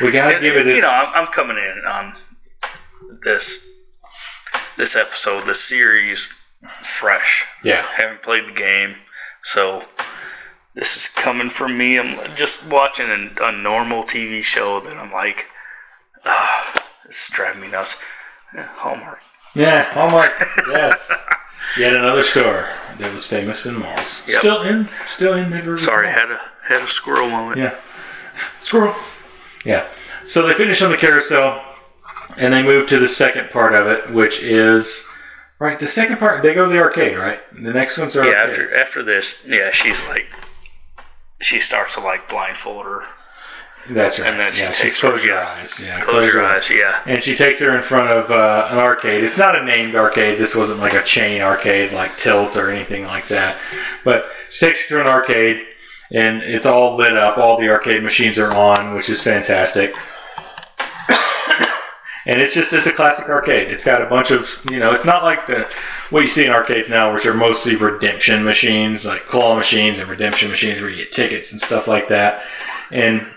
[SPEAKER 1] We gotta
[SPEAKER 2] And,
[SPEAKER 1] give it.
[SPEAKER 2] you
[SPEAKER 1] Its,
[SPEAKER 2] know, I'm, I'm coming in on this this episode, this series, fresh.
[SPEAKER 1] yeah,
[SPEAKER 2] haven't played the game, so this is coming from me. I'm just watching a, a normal TV show that I'm like, ah, this is driving me nuts. Yeah, Hallmark.
[SPEAKER 1] yeah. Hallmark. yes. Yet another store that was famous in malls.
[SPEAKER 2] Yep.
[SPEAKER 1] Still in. Still in Mid
[SPEAKER 2] Sorry, had a had a squirrel moment.
[SPEAKER 1] Yeah. Squirrel. Yeah. So they finish on the carousel, and they move to the second part of it, which is right. The second part, they go to the arcade, right? The next one's arcade.
[SPEAKER 2] Yeah, after after this, yeah, she's like, she starts to like blindfold her,
[SPEAKER 1] That's right.
[SPEAKER 2] and then she
[SPEAKER 1] yeah,
[SPEAKER 2] takes
[SPEAKER 1] close
[SPEAKER 2] her,
[SPEAKER 1] your
[SPEAKER 2] yeah.
[SPEAKER 1] eyes. Yeah,
[SPEAKER 2] close your eyes, yeah.
[SPEAKER 1] And she takes her in front of uh, an arcade. It's not a named arcade. This wasn't like a chain arcade like Tilt or anything like that. But she takes her to an arcade, and it's all lit up. All the arcade machines are on, which is fantastic. And it's just it's a classic arcade. It's got a bunch of you know. It's not like the what you see in arcades now, which are mostly redemption machines, like claw machines and redemption machines where you get tickets and stuff like that. And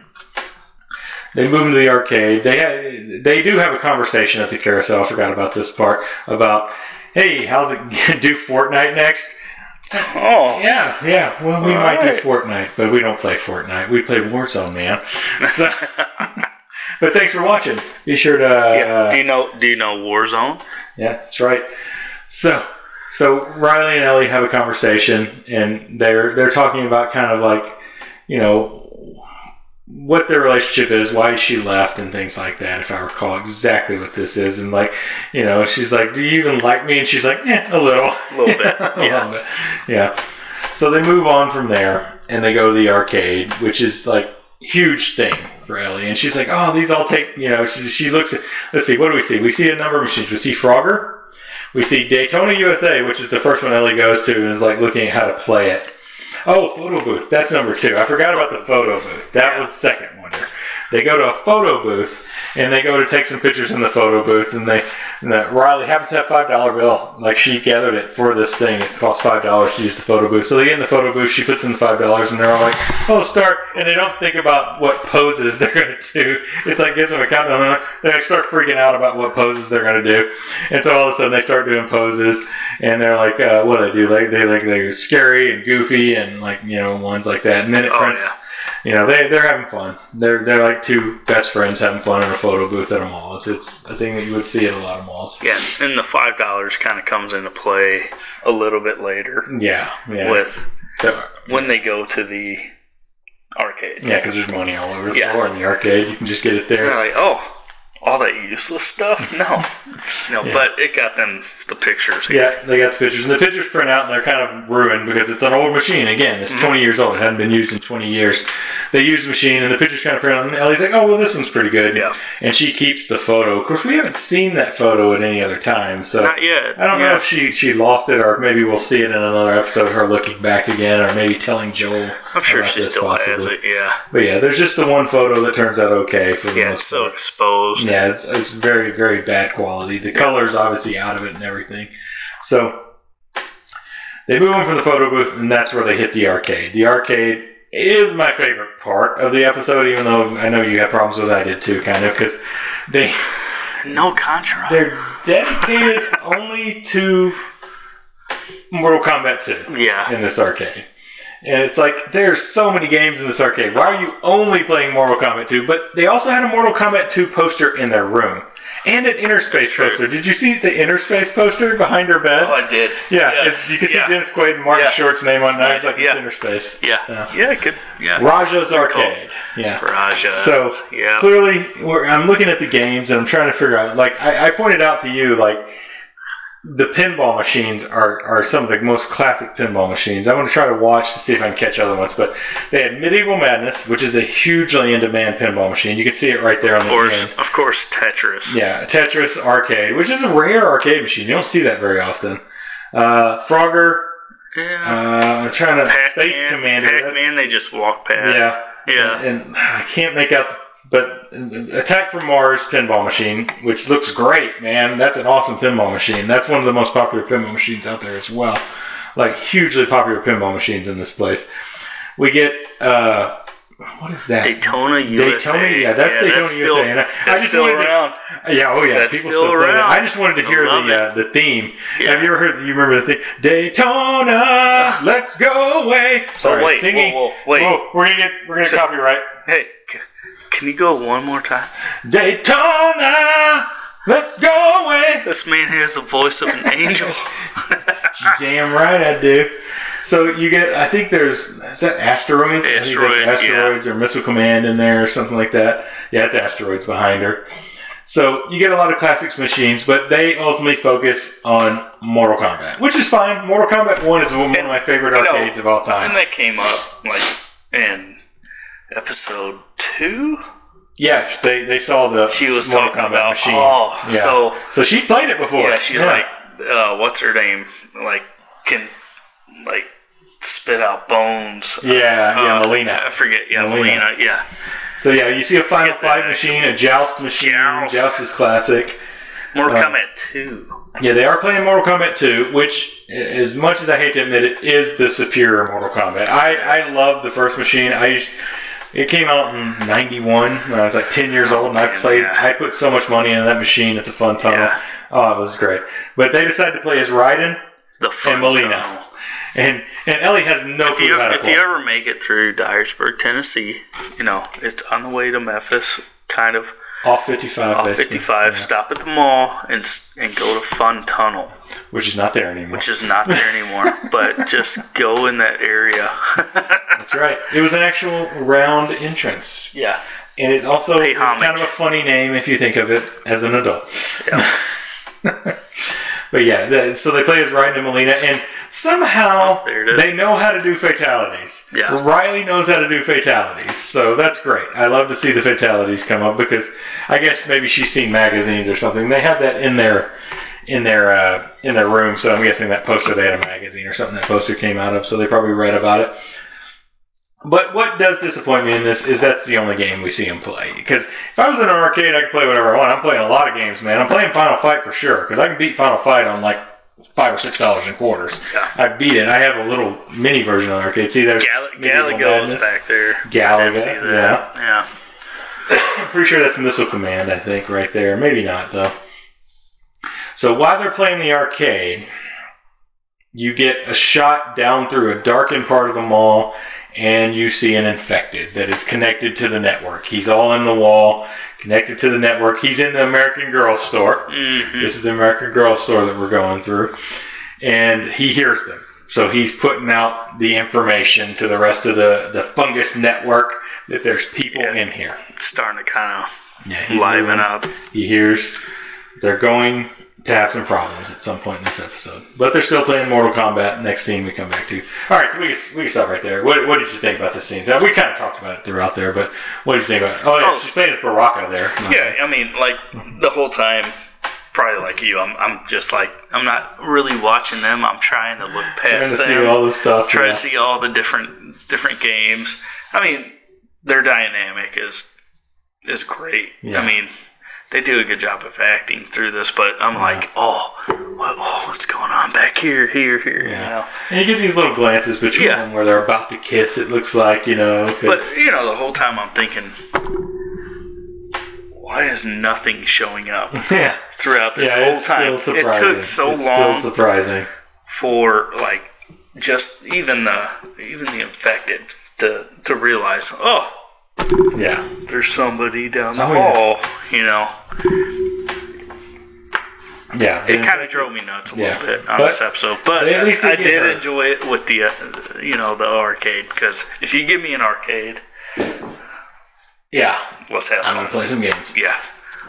[SPEAKER 1] they move into the arcade. They ha- they do have a conversation at the carousel. I forgot about this part about, hey, how's it do Fortnite next?
[SPEAKER 2] Oh,
[SPEAKER 1] Yeah, yeah. Well, we
[SPEAKER 2] All
[SPEAKER 1] might
[SPEAKER 2] right.
[SPEAKER 1] do Fortnite, but we don't play Fortnite. We play Warzone, man. So, but thanks for watching. Be sure to.
[SPEAKER 2] yeah.
[SPEAKER 1] Uh,
[SPEAKER 2] do you know Do you know Warzone?
[SPEAKER 1] yeah, that's right. So, so Riley and Ellie have a conversation, and they're they're talking about kind of like, you know, what their relationship is, why she left, and things like that. If I recall exactly what this is, and like, you know, she's like, "Do you even like me?" And she's like, "Yeah, a little,
[SPEAKER 2] A little bit,
[SPEAKER 1] a
[SPEAKER 2] yeah.
[SPEAKER 1] little bit, yeah." So they move on from there, and they go to the arcade, which is like huge thing Ellie, and she's like, "Oh, these all take," you know. She, she looks at. Let's see, what do we see? We see a number of machines. We see Frogger. We see Daytona USA, which is the first one Ellie goes to, and is like looking at how to play it. Oh, photo booth. That's number two. I forgot about the photo booth. That was second wonder. They go to a photo booth and they go to take some pictures in the photo booth. And they, and the, Riley happens to have five dollar bill. Like she gathered it for this thing. It costs five dollars to use the photo booth. So they get in the photo booth. She puts in the five dollars, and they're all like, "Oh, start!" And they don't think about what poses they're going to do. It's like gives them a countdown. They start freaking out about what poses they're going to do. And so all of a sudden they start doing poses, and they're like, uh, "What do they do?" Like they like they're scary and goofy and like you know ones like that. And then it
[SPEAKER 2] Oh,
[SPEAKER 1] prints.
[SPEAKER 2] yeah.
[SPEAKER 1] You know, they, they're having fun. They're, they're like two best friends having fun in a photo booth at a mall. It's, it's a thing that you would see at a lot of malls.
[SPEAKER 2] Yeah, and the five dollars kind of comes into play a little bit later
[SPEAKER 1] Yeah, yeah.
[SPEAKER 2] with
[SPEAKER 1] So-
[SPEAKER 2] when they go to the arcade.
[SPEAKER 1] Yeah, because there's money all over the
[SPEAKER 2] Yeah.
[SPEAKER 1] floor in the arcade. You can just get it
[SPEAKER 2] They're
[SPEAKER 1] there.
[SPEAKER 2] like, oh, all that useless stuff? No. no, but it got them the pictures.
[SPEAKER 1] Yeah, they got the pictures, and the pictures print out, and they're kind of ruined because it's an old machine. Again,
[SPEAKER 2] Mm-hmm.
[SPEAKER 1] it's 20 years old; it hadn't been used in 20 years. They use the machine, and the pictures kind of print out. And Ellie's like, "Oh, well, this one's pretty good."
[SPEAKER 2] Yeah.
[SPEAKER 1] and she keeps the photo. Of course, we haven't seen that photo at any other time, so
[SPEAKER 2] Not yet.
[SPEAKER 1] I don't
[SPEAKER 2] yeah.
[SPEAKER 1] know if she she lost it, or maybe we'll see it in another episode. Her looking back again, or maybe telling Joel.
[SPEAKER 2] I'm sure she still has it. Yeah.
[SPEAKER 1] But yeah, there's just the one photo that turns out okay for the
[SPEAKER 2] Yeah, it's so
[SPEAKER 1] part.
[SPEAKER 2] exposed.
[SPEAKER 1] Yeah, it's, it's very, very bad quality. The color's obviously out of it and everything. So they move on from the photo booth, and that's where they hit the arcade. The arcade is my favorite part of the episode, even though I know you had problems with it. I did too, kind of, because they
[SPEAKER 2] No Contra.
[SPEAKER 1] they're dedicated only to Mortal Kombat 2
[SPEAKER 2] Yeah.
[SPEAKER 1] in this arcade. And it's like there's so many games in this arcade. Why are you only playing Mortal Kombat 2? But they also had a Mortal Kombat 2 poster in their room. And an
[SPEAKER 2] Innerspace
[SPEAKER 1] poster. Did you see the Innerspace poster behind her bed?
[SPEAKER 2] Oh, I did.
[SPEAKER 1] yeah,
[SPEAKER 2] Yes.
[SPEAKER 1] you can see
[SPEAKER 2] yeah.
[SPEAKER 1] Dennis Quaid and Martin
[SPEAKER 2] Yeah.
[SPEAKER 1] Short's name on there. It's like
[SPEAKER 2] Yeah.
[SPEAKER 1] it's Innerspace.
[SPEAKER 2] Yeah.
[SPEAKER 1] Yeah.
[SPEAKER 2] Yeah, it could. Yeah.
[SPEAKER 1] Raja's Arcade. Yeah.
[SPEAKER 2] Raja.
[SPEAKER 1] So
[SPEAKER 2] yeah.
[SPEAKER 1] clearly, I'm looking at the games and I'm trying to figure out. Like I, I pointed out to you, like the pinball machines are, are some of the most classic pinball machines. I want to try to watch to see if I can catch other ones. But they had Medieval Madness, which is a hugely in demand pinball machine. You can see it right there on
[SPEAKER 2] Of
[SPEAKER 1] the
[SPEAKER 2] course, of course, Tetris.
[SPEAKER 1] Yeah, Tetris Arcade, which is a rare arcade machine. You don't see that very often. Uh, Frogger.
[SPEAKER 2] Yeah.
[SPEAKER 1] Uh, I'm trying to Space
[SPEAKER 2] Pac-Man,
[SPEAKER 1] Commander.
[SPEAKER 2] Pac-Man, they just walk past.
[SPEAKER 1] yeah.
[SPEAKER 2] Yeah.
[SPEAKER 1] And I can't make out, but Attack from Mars pinball machine, which looks great, man. That's an awesome pinball machine. That's one of the most popular pinball machines out there as well. Like hugely popular pinball machines in this place. We get uh, what is that?
[SPEAKER 2] Daytona USA.
[SPEAKER 1] Daytona, yeah, that's Daytona
[SPEAKER 2] still,
[SPEAKER 1] USA, and I- I
[SPEAKER 2] that's
[SPEAKER 1] just
[SPEAKER 2] still
[SPEAKER 1] to-
[SPEAKER 2] around.
[SPEAKER 1] Yeah, oh yeah,
[SPEAKER 2] That's
[SPEAKER 1] people
[SPEAKER 2] still
[SPEAKER 1] still that.
[SPEAKER 2] around.
[SPEAKER 1] I just wanted to hear the uh, the theme.
[SPEAKER 2] Yeah.
[SPEAKER 1] Have you ever heard? You remember the theme? Daytona, let's go away. Sorry,
[SPEAKER 2] wait,
[SPEAKER 1] singing.
[SPEAKER 2] whoa, whoa, wait.
[SPEAKER 1] Whoa, we're gonna get we're gonna
[SPEAKER 2] So-
[SPEAKER 1] copyright.
[SPEAKER 2] Hey, can you go one more time?
[SPEAKER 1] Daytona, let's go away.
[SPEAKER 2] This man has the voice of an angel.
[SPEAKER 1] Damn right I do. So you get, I think there's, is that asteroids? I think that's
[SPEAKER 2] Asteroid, yeah.
[SPEAKER 1] asteroids or missile command in there or something like that. Yeah, it's asteroids behind her. So you get a lot of classics machines, but they ultimately focus on Mortal Kombat, which is fine. Mortal Kombat One is one of my favorite
[SPEAKER 2] you know,
[SPEAKER 1] of all time, and
[SPEAKER 2] that came up like in episode two.
[SPEAKER 1] Yeah, they, they saw the
[SPEAKER 2] She was
[SPEAKER 1] Mortal
[SPEAKER 2] talking
[SPEAKER 1] Kombat
[SPEAKER 2] about-
[SPEAKER 1] machine.
[SPEAKER 2] oh,
[SPEAKER 1] yeah.
[SPEAKER 2] so-
[SPEAKER 1] so she played it before.
[SPEAKER 2] Yeah, she's like, uh, what's her name? Like, can like spit out bones.
[SPEAKER 1] yeah, yeah,
[SPEAKER 2] Uh,
[SPEAKER 1] Mileena.
[SPEAKER 2] I forget. Yeah,
[SPEAKER 1] Mileena.
[SPEAKER 2] Mileena. Yeah.
[SPEAKER 1] So yeah, you see a Final Fight machine, a Joust machine.
[SPEAKER 2] Joust.
[SPEAKER 1] Joust is classic.
[SPEAKER 2] Mortal
[SPEAKER 1] Uh,
[SPEAKER 2] Kombat 2.
[SPEAKER 1] Yeah, they are playing Mortal Kombat 2, which, as much as I hate to admit it, is the superior Mortal Kombat. I, I love the first machine. I used it came out in '91 when I was like 10 years old, and I
[SPEAKER 2] oh,
[SPEAKER 1] played.
[SPEAKER 2] yeah.
[SPEAKER 1] I put so much money into that machine at the Fun Tunnel.
[SPEAKER 2] Yeah.
[SPEAKER 1] Oh, it was great. But they decided to play as Raiden,
[SPEAKER 2] The fun
[SPEAKER 1] and Mileena.
[SPEAKER 2] tunnel.
[SPEAKER 1] and and Ellie has no
[SPEAKER 2] If
[SPEAKER 1] clue
[SPEAKER 2] you,
[SPEAKER 1] how to
[SPEAKER 2] if
[SPEAKER 1] play.
[SPEAKER 2] you ever make it through Dyersburg, Tennessee, you know, it's on the way to Memphis, kind of
[SPEAKER 1] off 55,
[SPEAKER 2] off
[SPEAKER 1] basically.
[SPEAKER 2] 55,
[SPEAKER 1] Yeah.
[SPEAKER 2] stop at the mall and, and go to Fun Tunnel,
[SPEAKER 1] which is not there anymore.
[SPEAKER 2] which is not there anymore, but just go in that area.
[SPEAKER 1] That's right. It was an actual round entrance.
[SPEAKER 2] yeah.
[SPEAKER 1] And it also is kind of a funny name if you think of it as an adult.
[SPEAKER 2] Yeah.
[SPEAKER 1] But yeah, that, so they play as Raiden and Mileena, and somehow
[SPEAKER 2] Oh, is.
[SPEAKER 1] they know how to do fatalities.
[SPEAKER 2] Yeah.
[SPEAKER 1] Riley knows how to do fatalities, so that's great. I love to see the fatalities come up because I guess maybe she's seen magazines or something. They have that in their in their uh, in their room, so I'm guessing that poster they had a magazine or something that poster came out of, so they probably read about it. But what does disappoint me in this is that's the only game we see him play. Because if I was in an arcade, I could play whatever I want. I'm playing a lot of games, man. I'm playing Final Fight for sure because I can beat Final Fight on like five or six dollars in quarters.
[SPEAKER 2] Yeah.
[SPEAKER 1] I beat it. I have a little mini version of the arcade. See, there's
[SPEAKER 2] Gal- Galago's back there.
[SPEAKER 1] Galaga,
[SPEAKER 2] Didn't see that. Yeah.
[SPEAKER 1] I'm pretty sure that's Missile Command. I think right there. Maybe not though. So while they're playing the arcade, you get a shot down through a darkened part of the mall, and you see an infected that is connected to the network. He's all in the wall, connected to the network. He's in the American Girl store.
[SPEAKER 2] Mhm.
[SPEAKER 1] This is the American Girl store that we're going through, and he hears them. So he's putting out the information to the rest of the, the fungus network that there's people
[SPEAKER 2] Yeah.
[SPEAKER 1] in here.
[SPEAKER 2] starting to kind of
[SPEAKER 1] Yeah,
[SPEAKER 2] liven
[SPEAKER 1] moving.
[SPEAKER 2] up.
[SPEAKER 1] He hears they're going to have some problems at some point in this episode, but they're still playing Mortal Kombat. Next scene we come back to. All right, so we can, we can stop right there. What, what did you think about the scenes? Uh, We kind of talked about it throughout there, but what did you think about? it? Oh yeah,
[SPEAKER 2] Oh.
[SPEAKER 1] she's playing as Baraka there.
[SPEAKER 2] Yeah, I mean, like the whole time, probably like you, I'm, I'm just like, I'm not really watching them. I'm trying to look
[SPEAKER 1] Trying to
[SPEAKER 2] past
[SPEAKER 1] see
[SPEAKER 2] them,
[SPEAKER 1] all the stuff.
[SPEAKER 2] try
[SPEAKER 1] yeah.
[SPEAKER 2] to see all the different different games. I mean, their dynamic is is great.
[SPEAKER 1] Yeah.
[SPEAKER 2] I mean, they do a good job of acting through this, but I'm like, oh, what, oh, what's going on back here, here, here? You
[SPEAKER 1] Yeah.
[SPEAKER 2] know.
[SPEAKER 1] And you get these little glances between
[SPEAKER 2] Yeah.
[SPEAKER 1] them where they're about to kiss. It looks like you know,
[SPEAKER 2] But you know, the whole time I'm thinking, why is nothing showing up
[SPEAKER 1] yeah,
[SPEAKER 2] throughout this
[SPEAKER 1] yeah,
[SPEAKER 2] whole time? It took so
[SPEAKER 1] it's
[SPEAKER 2] long
[SPEAKER 1] Still surprising.
[SPEAKER 2] for like just even the even the infected to to realize, oh,
[SPEAKER 1] Yeah.
[SPEAKER 2] there's somebody down the
[SPEAKER 1] Oh, yeah.
[SPEAKER 2] You know,
[SPEAKER 1] Yeah.
[SPEAKER 2] it kind of drove me nuts a little bit on
[SPEAKER 1] But-
[SPEAKER 2] this episode, but
[SPEAKER 1] but at least
[SPEAKER 2] I did enjoy it with the uh, you know the arcade because if you give me an arcade,
[SPEAKER 1] Yeah.
[SPEAKER 2] let's have
[SPEAKER 1] I'm
[SPEAKER 2] fun.
[SPEAKER 1] gonna play some games.
[SPEAKER 2] Yeah,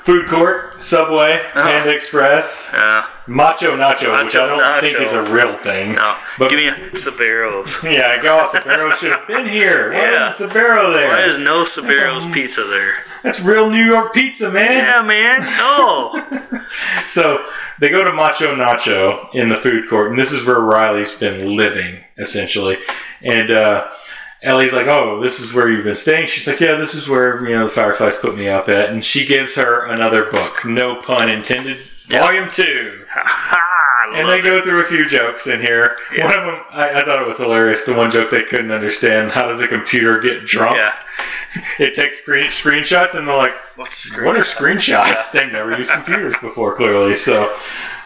[SPEAKER 1] Food court, Subway, Panda Express,
[SPEAKER 2] uh,
[SPEAKER 1] Macho Nacho, which I don't think is a real thing.
[SPEAKER 2] no,
[SPEAKER 1] But
[SPEAKER 2] give me a Sbarro's.
[SPEAKER 1] yeah, I go Sbarro should have been here. Why
[SPEAKER 2] Yeah.
[SPEAKER 1] isn't Sbarro there?
[SPEAKER 2] Why is no Sbarro's pizza there?
[SPEAKER 1] That's real New York pizza, man.
[SPEAKER 2] Yeah, man. No.
[SPEAKER 1] So they go to Macho Nacho in the food court, and this is where Riley's been living, essentially. And uh, Ellie's like, "Oh, this is where you've been staying." She's like, "Yeah, this is where you know the Fireflies put me up at." And she gives her another book, no pun intended, volume two. And they go through a few jokes in here. One of them, I, I thought it was hilarious. The one joke they couldn't understand: How does a computer get drunk?
[SPEAKER 2] Yeah.
[SPEAKER 1] It takes screen, screenshots, and they're like,
[SPEAKER 2] What's the screen?
[SPEAKER 1] what are screenshots? They've never used computers before, clearly. So,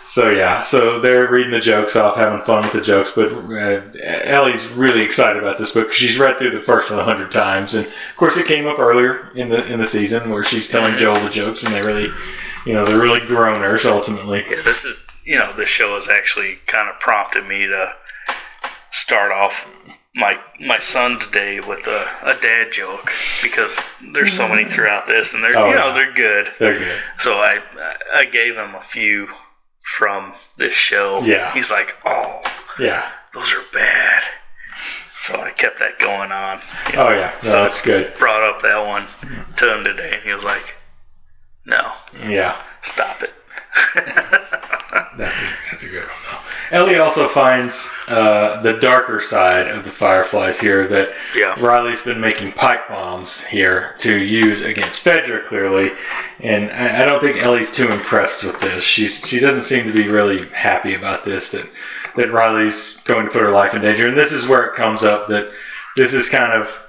[SPEAKER 1] so yeah. So they're reading the jokes off, having fun with the jokes. But uh, Ellie's really excited about this book she's read through the first one a hundred times, and of course it came up earlier in the in the season where she's telling Joel the jokes, and they really, you know, they're really groaners ultimately.
[SPEAKER 2] Yeah, this is you know this show has actually kind of prompted me to start off my my son's day with a, a dad joke because there's so many throughout this and they're
[SPEAKER 1] Oh,
[SPEAKER 2] you know
[SPEAKER 1] yeah.
[SPEAKER 2] they're good.
[SPEAKER 1] They're good.
[SPEAKER 2] So I I gave him a few from this show.
[SPEAKER 1] Yeah.
[SPEAKER 2] He's like, oh,
[SPEAKER 1] Yeah.
[SPEAKER 2] those are bad. So I kept that going on. you
[SPEAKER 1] Oh yeah. No,
[SPEAKER 2] So-
[SPEAKER 1] that's good.
[SPEAKER 2] Brought up that one to him today, and he was like, "No,
[SPEAKER 1] Yeah.
[SPEAKER 2] stop it."
[SPEAKER 1] That's a, that's a good one, though. Ellie also finds uh, the darker side of the Fireflies here that
[SPEAKER 2] Yeah.
[SPEAKER 1] Riley's been making pipe bombs here to use against Fedra, clearly. And I, I don't think Ellie's too impressed with this. She's, she doesn't seem to be really happy about this, that, that Riley's going to put her life in danger. And this is where it comes up that this is kind of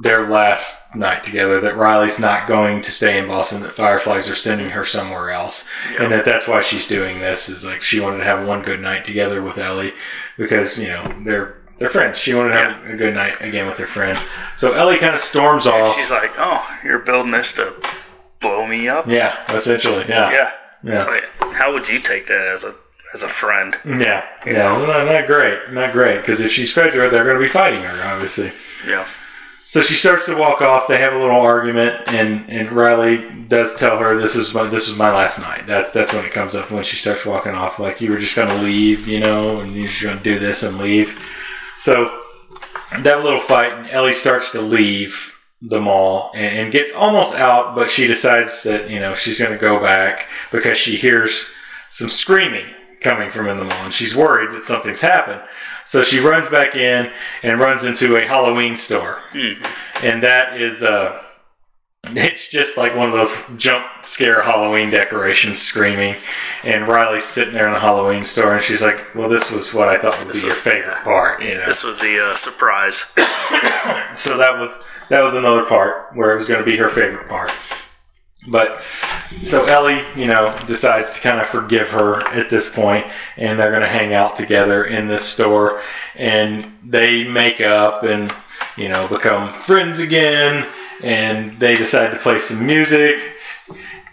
[SPEAKER 1] their last night together that Riley's not going to stay in Boston that Fireflies are sending her somewhere else. And that that's why she's doing this is like she wanted to have one good night together with Ellie because you know they're they're friends. She wanted to have a good night again with her friend. So Ellie kind of storms off.
[SPEAKER 2] She's like, "Oh, you're building this to blow me up."
[SPEAKER 1] yeah essentially yeah.
[SPEAKER 2] Yeah.
[SPEAKER 1] Yeah.
[SPEAKER 2] Like, how would you take that as a as a friend?
[SPEAKER 1] yeah. Yeah. Well, not, not great. Not great. Because if she's Fedra they're going to be fighting her obviously.
[SPEAKER 2] Yeah.
[SPEAKER 1] So she starts to walk off. They have a little argument, and, and Riley does tell her this is my this is my last night. That's that's when it comes up when she starts walking off. Like you were just gonna leave, you know, and you're just gonna do this and leave. So they have a little fight, and Ellie starts to leave the mall and, and gets almost out, but she decides that you know she's gonna go back because she hears some screaming coming from in the mall, and she's worried that something's happened. So she runs back in and runs into a Halloween store and that is uh it's just like one of those jump scare Halloween decorations screaming and Riley's sitting there in the Halloween store and she's like, Well this was what I thought would be your favorite
[SPEAKER 2] yeah.
[SPEAKER 1] part, you know.
[SPEAKER 2] This was the uh, surprise.
[SPEAKER 1] So that was that was another part where it was gonna be her favorite part. But so Ellie, you know, decides to kind of forgive her at this point, and they're going to hang out together in this store, and they make up and you know become friends again, and they decide to play some music,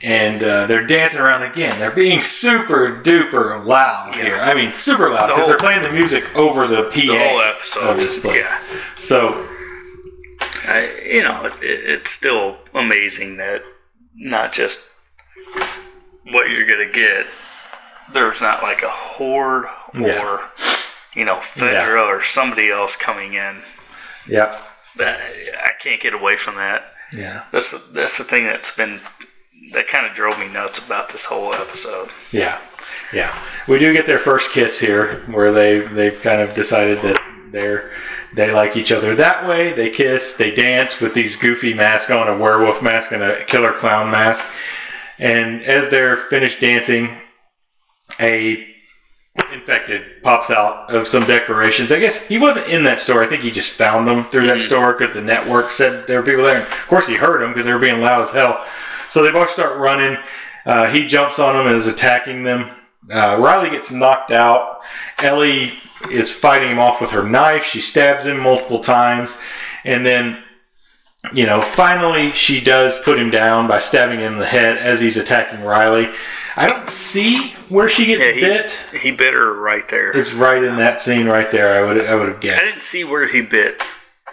[SPEAKER 1] and uh, they're dancing around again. They're being super duper loud here. I mean, super loud because
[SPEAKER 2] whole-
[SPEAKER 1] they're playing the music over the PA
[SPEAKER 2] The whole episode.
[SPEAKER 1] of this place.
[SPEAKER 2] Yeah.
[SPEAKER 1] So
[SPEAKER 2] I, you know, it, it's still amazing that not just what you're gonna get. There's not like a horde or
[SPEAKER 1] Yeah.
[SPEAKER 2] you know Fedra or somebody else coming in.
[SPEAKER 1] yeah,
[SPEAKER 2] I can't get away from that.
[SPEAKER 1] yeah,
[SPEAKER 2] That's the, that's the thing that's been that kind of drove me nuts about this whole episode.
[SPEAKER 1] yeah, yeah. We do get their first kiss here, where they they've kind of decided that they're they like each other that way. They kiss, they dance with these goofy masks on, a werewolf mask and a killer clown mask. And as they're finished dancing, a infected pops out of some decorations. I guess he wasn't in that store. I think he just found them through that store because the network said there were people there. And of course, he heard them because they were being loud as hell. So they both start running. Uh, he jumps on them and is attacking them. Uh, Riley gets knocked out. Ellie is fighting him off with her knife. She stabs him multiple times. And then, you know, finally she does put him down by stabbing him in the head as he's attacking Riley. I don't see where she gets
[SPEAKER 2] Yeah, he,
[SPEAKER 1] bit.
[SPEAKER 2] he bit her right there.
[SPEAKER 1] It's right in that scene right there. I would I would have guessed.
[SPEAKER 2] I didn't see where he bit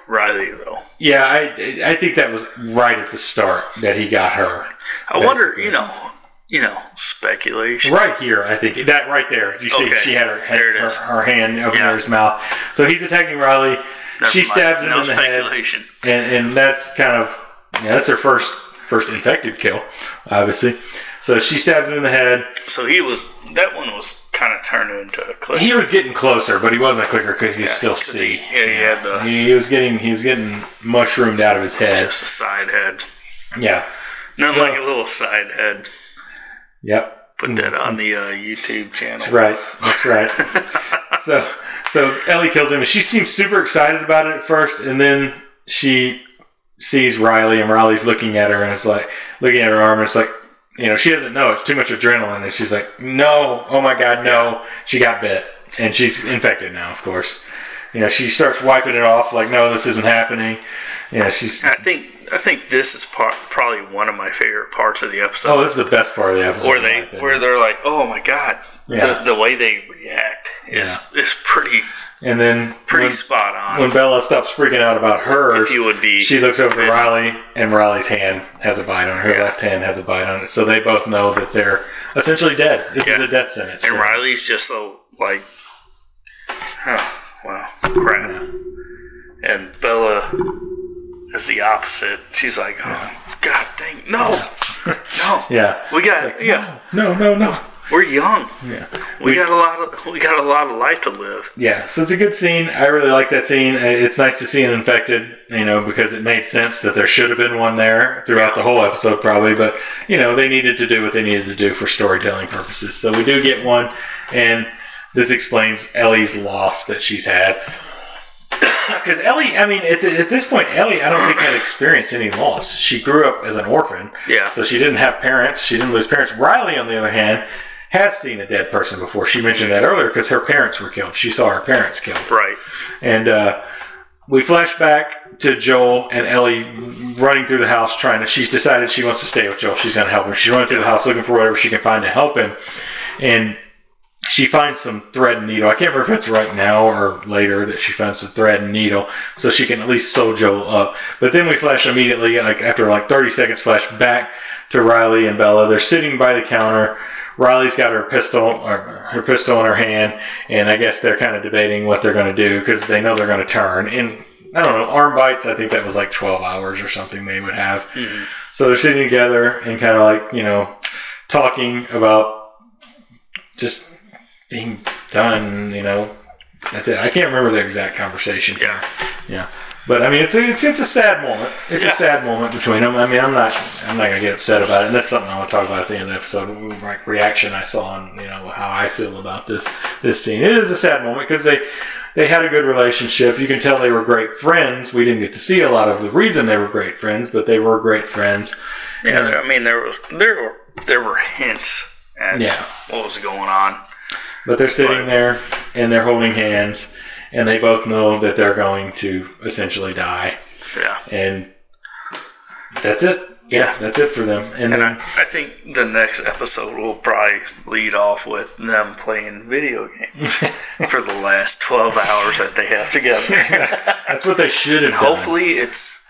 [SPEAKER 2] Riley though.
[SPEAKER 1] Yeah, I I think that was right at the start that he got her.
[SPEAKER 2] I wonder, you know, you know, speculation.
[SPEAKER 1] Right here, I think that right there. You see,
[SPEAKER 2] Okay,
[SPEAKER 1] she had her
[SPEAKER 2] it
[SPEAKER 1] her, her hand over
[SPEAKER 2] Yeah.
[SPEAKER 1] his mouth. So he's attacking Riley.
[SPEAKER 2] Never
[SPEAKER 1] she
[SPEAKER 2] mind.
[SPEAKER 1] stabs him
[SPEAKER 2] no
[SPEAKER 1] in the head, and and that's kind of yeah, that's her first first infected kill, obviously. So she stabs him in the head.
[SPEAKER 2] So he was that one was kind of turned into a clip.
[SPEAKER 1] He was getting closer, but he wasn't a clicker because he could still see.
[SPEAKER 2] He, yeah, he had the
[SPEAKER 1] He, he was getting he was getting mushroomed out of his head.
[SPEAKER 2] just a side head.
[SPEAKER 1] Yeah.
[SPEAKER 2] not
[SPEAKER 1] So-
[SPEAKER 2] like a little side head.
[SPEAKER 1] Yep.
[SPEAKER 2] Put that on the uh, YouTube channel.
[SPEAKER 1] That's right. That's right. so so Ellie kills him and she seems super excited about it at first and then she sees Riley and Riley's looking at her and it's like looking at her arm and it's like you know, she doesn't know it's too much adrenaline and she's like, No, oh my god, no. She got bit. And she's infected now, of course. You know, she starts wiping it off like, No, this isn't happening. You know, she's
[SPEAKER 2] I think I think this is part, probably one of my favorite parts of the episode.
[SPEAKER 1] Oh, this is the best part of the episode.
[SPEAKER 2] where they where they're like, oh my god,
[SPEAKER 1] Yeah.
[SPEAKER 2] the, the way they react is is pretty
[SPEAKER 1] and then
[SPEAKER 2] pretty
[SPEAKER 1] when,
[SPEAKER 2] spot on.
[SPEAKER 1] when Bella stops freaking out about hers,
[SPEAKER 2] if you would be,
[SPEAKER 1] She looks over to. Riley, and Riley's hand has a bite on it. Her
[SPEAKER 2] Yeah.
[SPEAKER 1] left hand has a bite on it. So they both know that they're essentially dead. This is a death sentence.
[SPEAKER 2] and. Riley's just so like, oh well, crap. And Bella is the opposite. She's like, oh god dang, no, no,
[SPEAKER 1] Yeah.
[SPEAKER 2] we got yeah,
[SPEAKER 1] No, no, no.
[SPEAKER 2] we're young.
[SPEAKER 1] Yeah.
[SPEAKER 2] We got a lot of we got a lot of life to live.
[SPEAKER 1] Yeah. So it's a good scene. I really like that scene. It's nice to see an infected, you know, because it made sense that there should have been one there throughout
[SPEAKER 2] Yeah.
[SPEAKER 1] the whole episode, probably. But, you know, they needed to do what they needed to do for storytelling purposes. So we do get one, and this explains Ellie's loss that she's had. Because Ellie, I mean, at, the, at this point, Ellie, I don't think had experienced any loss. She grew up as an orphan,
[SPEAKER 2] Yeah.
[SPEAKER 1] so she didn't have parents. She didn't lose parents. Riley, on the other hand, has seen a dead person before. She mentioned that earlier because her parents were killed. She saw her parents killed.
[SPEAKER 2] Right.
[SPEAKER 1] And uh, we flash back to Joel and Ellie running through the house trying to. She's decided she wants to stay with Joel. She's going to help him. She's running through the house looking for whatever she can find to help him. And she finds some thread and needle. I can't remember if it's right now or later that she finds the thread and needle so she can at least sew Joel up. But then we flash immediately, like after like 30 seconds, flash back to Riley and Bella. They're sitting by the counter. Riley's got her pistol, or her pistol in her hand, and I guess they're kind of debating what they're going to do because they know they're going to turn. And I don't know, arm bites. I think that was like 12 hours or something they would have. Mm-hmm. So they're sitting together and kind of like you know talking about just being done. You know, that's it. I can't remember the exact conversation.
[SPEAKER 2] Yeah.
[SPEAKER 1] Yeah. But I mean, it's a, it's, it's a sad moment. It's
[SPEAKER 2] Yeah.
[SPEAKER 1] a sad moment between them. I mean, I'm not I'm not gonna get upset about it. And that's something I want to talk about at the end of the episode. Like reaction I saw and you know how I feel about this this scene. It is a sad moment because they they had a good relationship. You can tell they were great friends. We didn't get to see a lot of the reason they were great friends, but they were great friends.
[SPEAKER 2] Yeah, there, I mean there was there were there were hints at
[SPEAKER 1] Yeah.
[SPEAKER 2] what was going on.
[SPEAKER 1] But they're sitting there and they're holding hands, and they both know that they're going to essentially die.
[SPEAKER 2] Yeah,
[SPEAKER 1] and that's it. yeah, that's it for them. And,
[SPEAKER 2] And
[SPEAKER 1] then
[SPEAKER 2] I, I think the next episode will probably lead off with them playing video games for the last 12 hours that they have together.
[SPEAKER 1] that's what they should have done.
[SPEAKER 2] Hopefully it's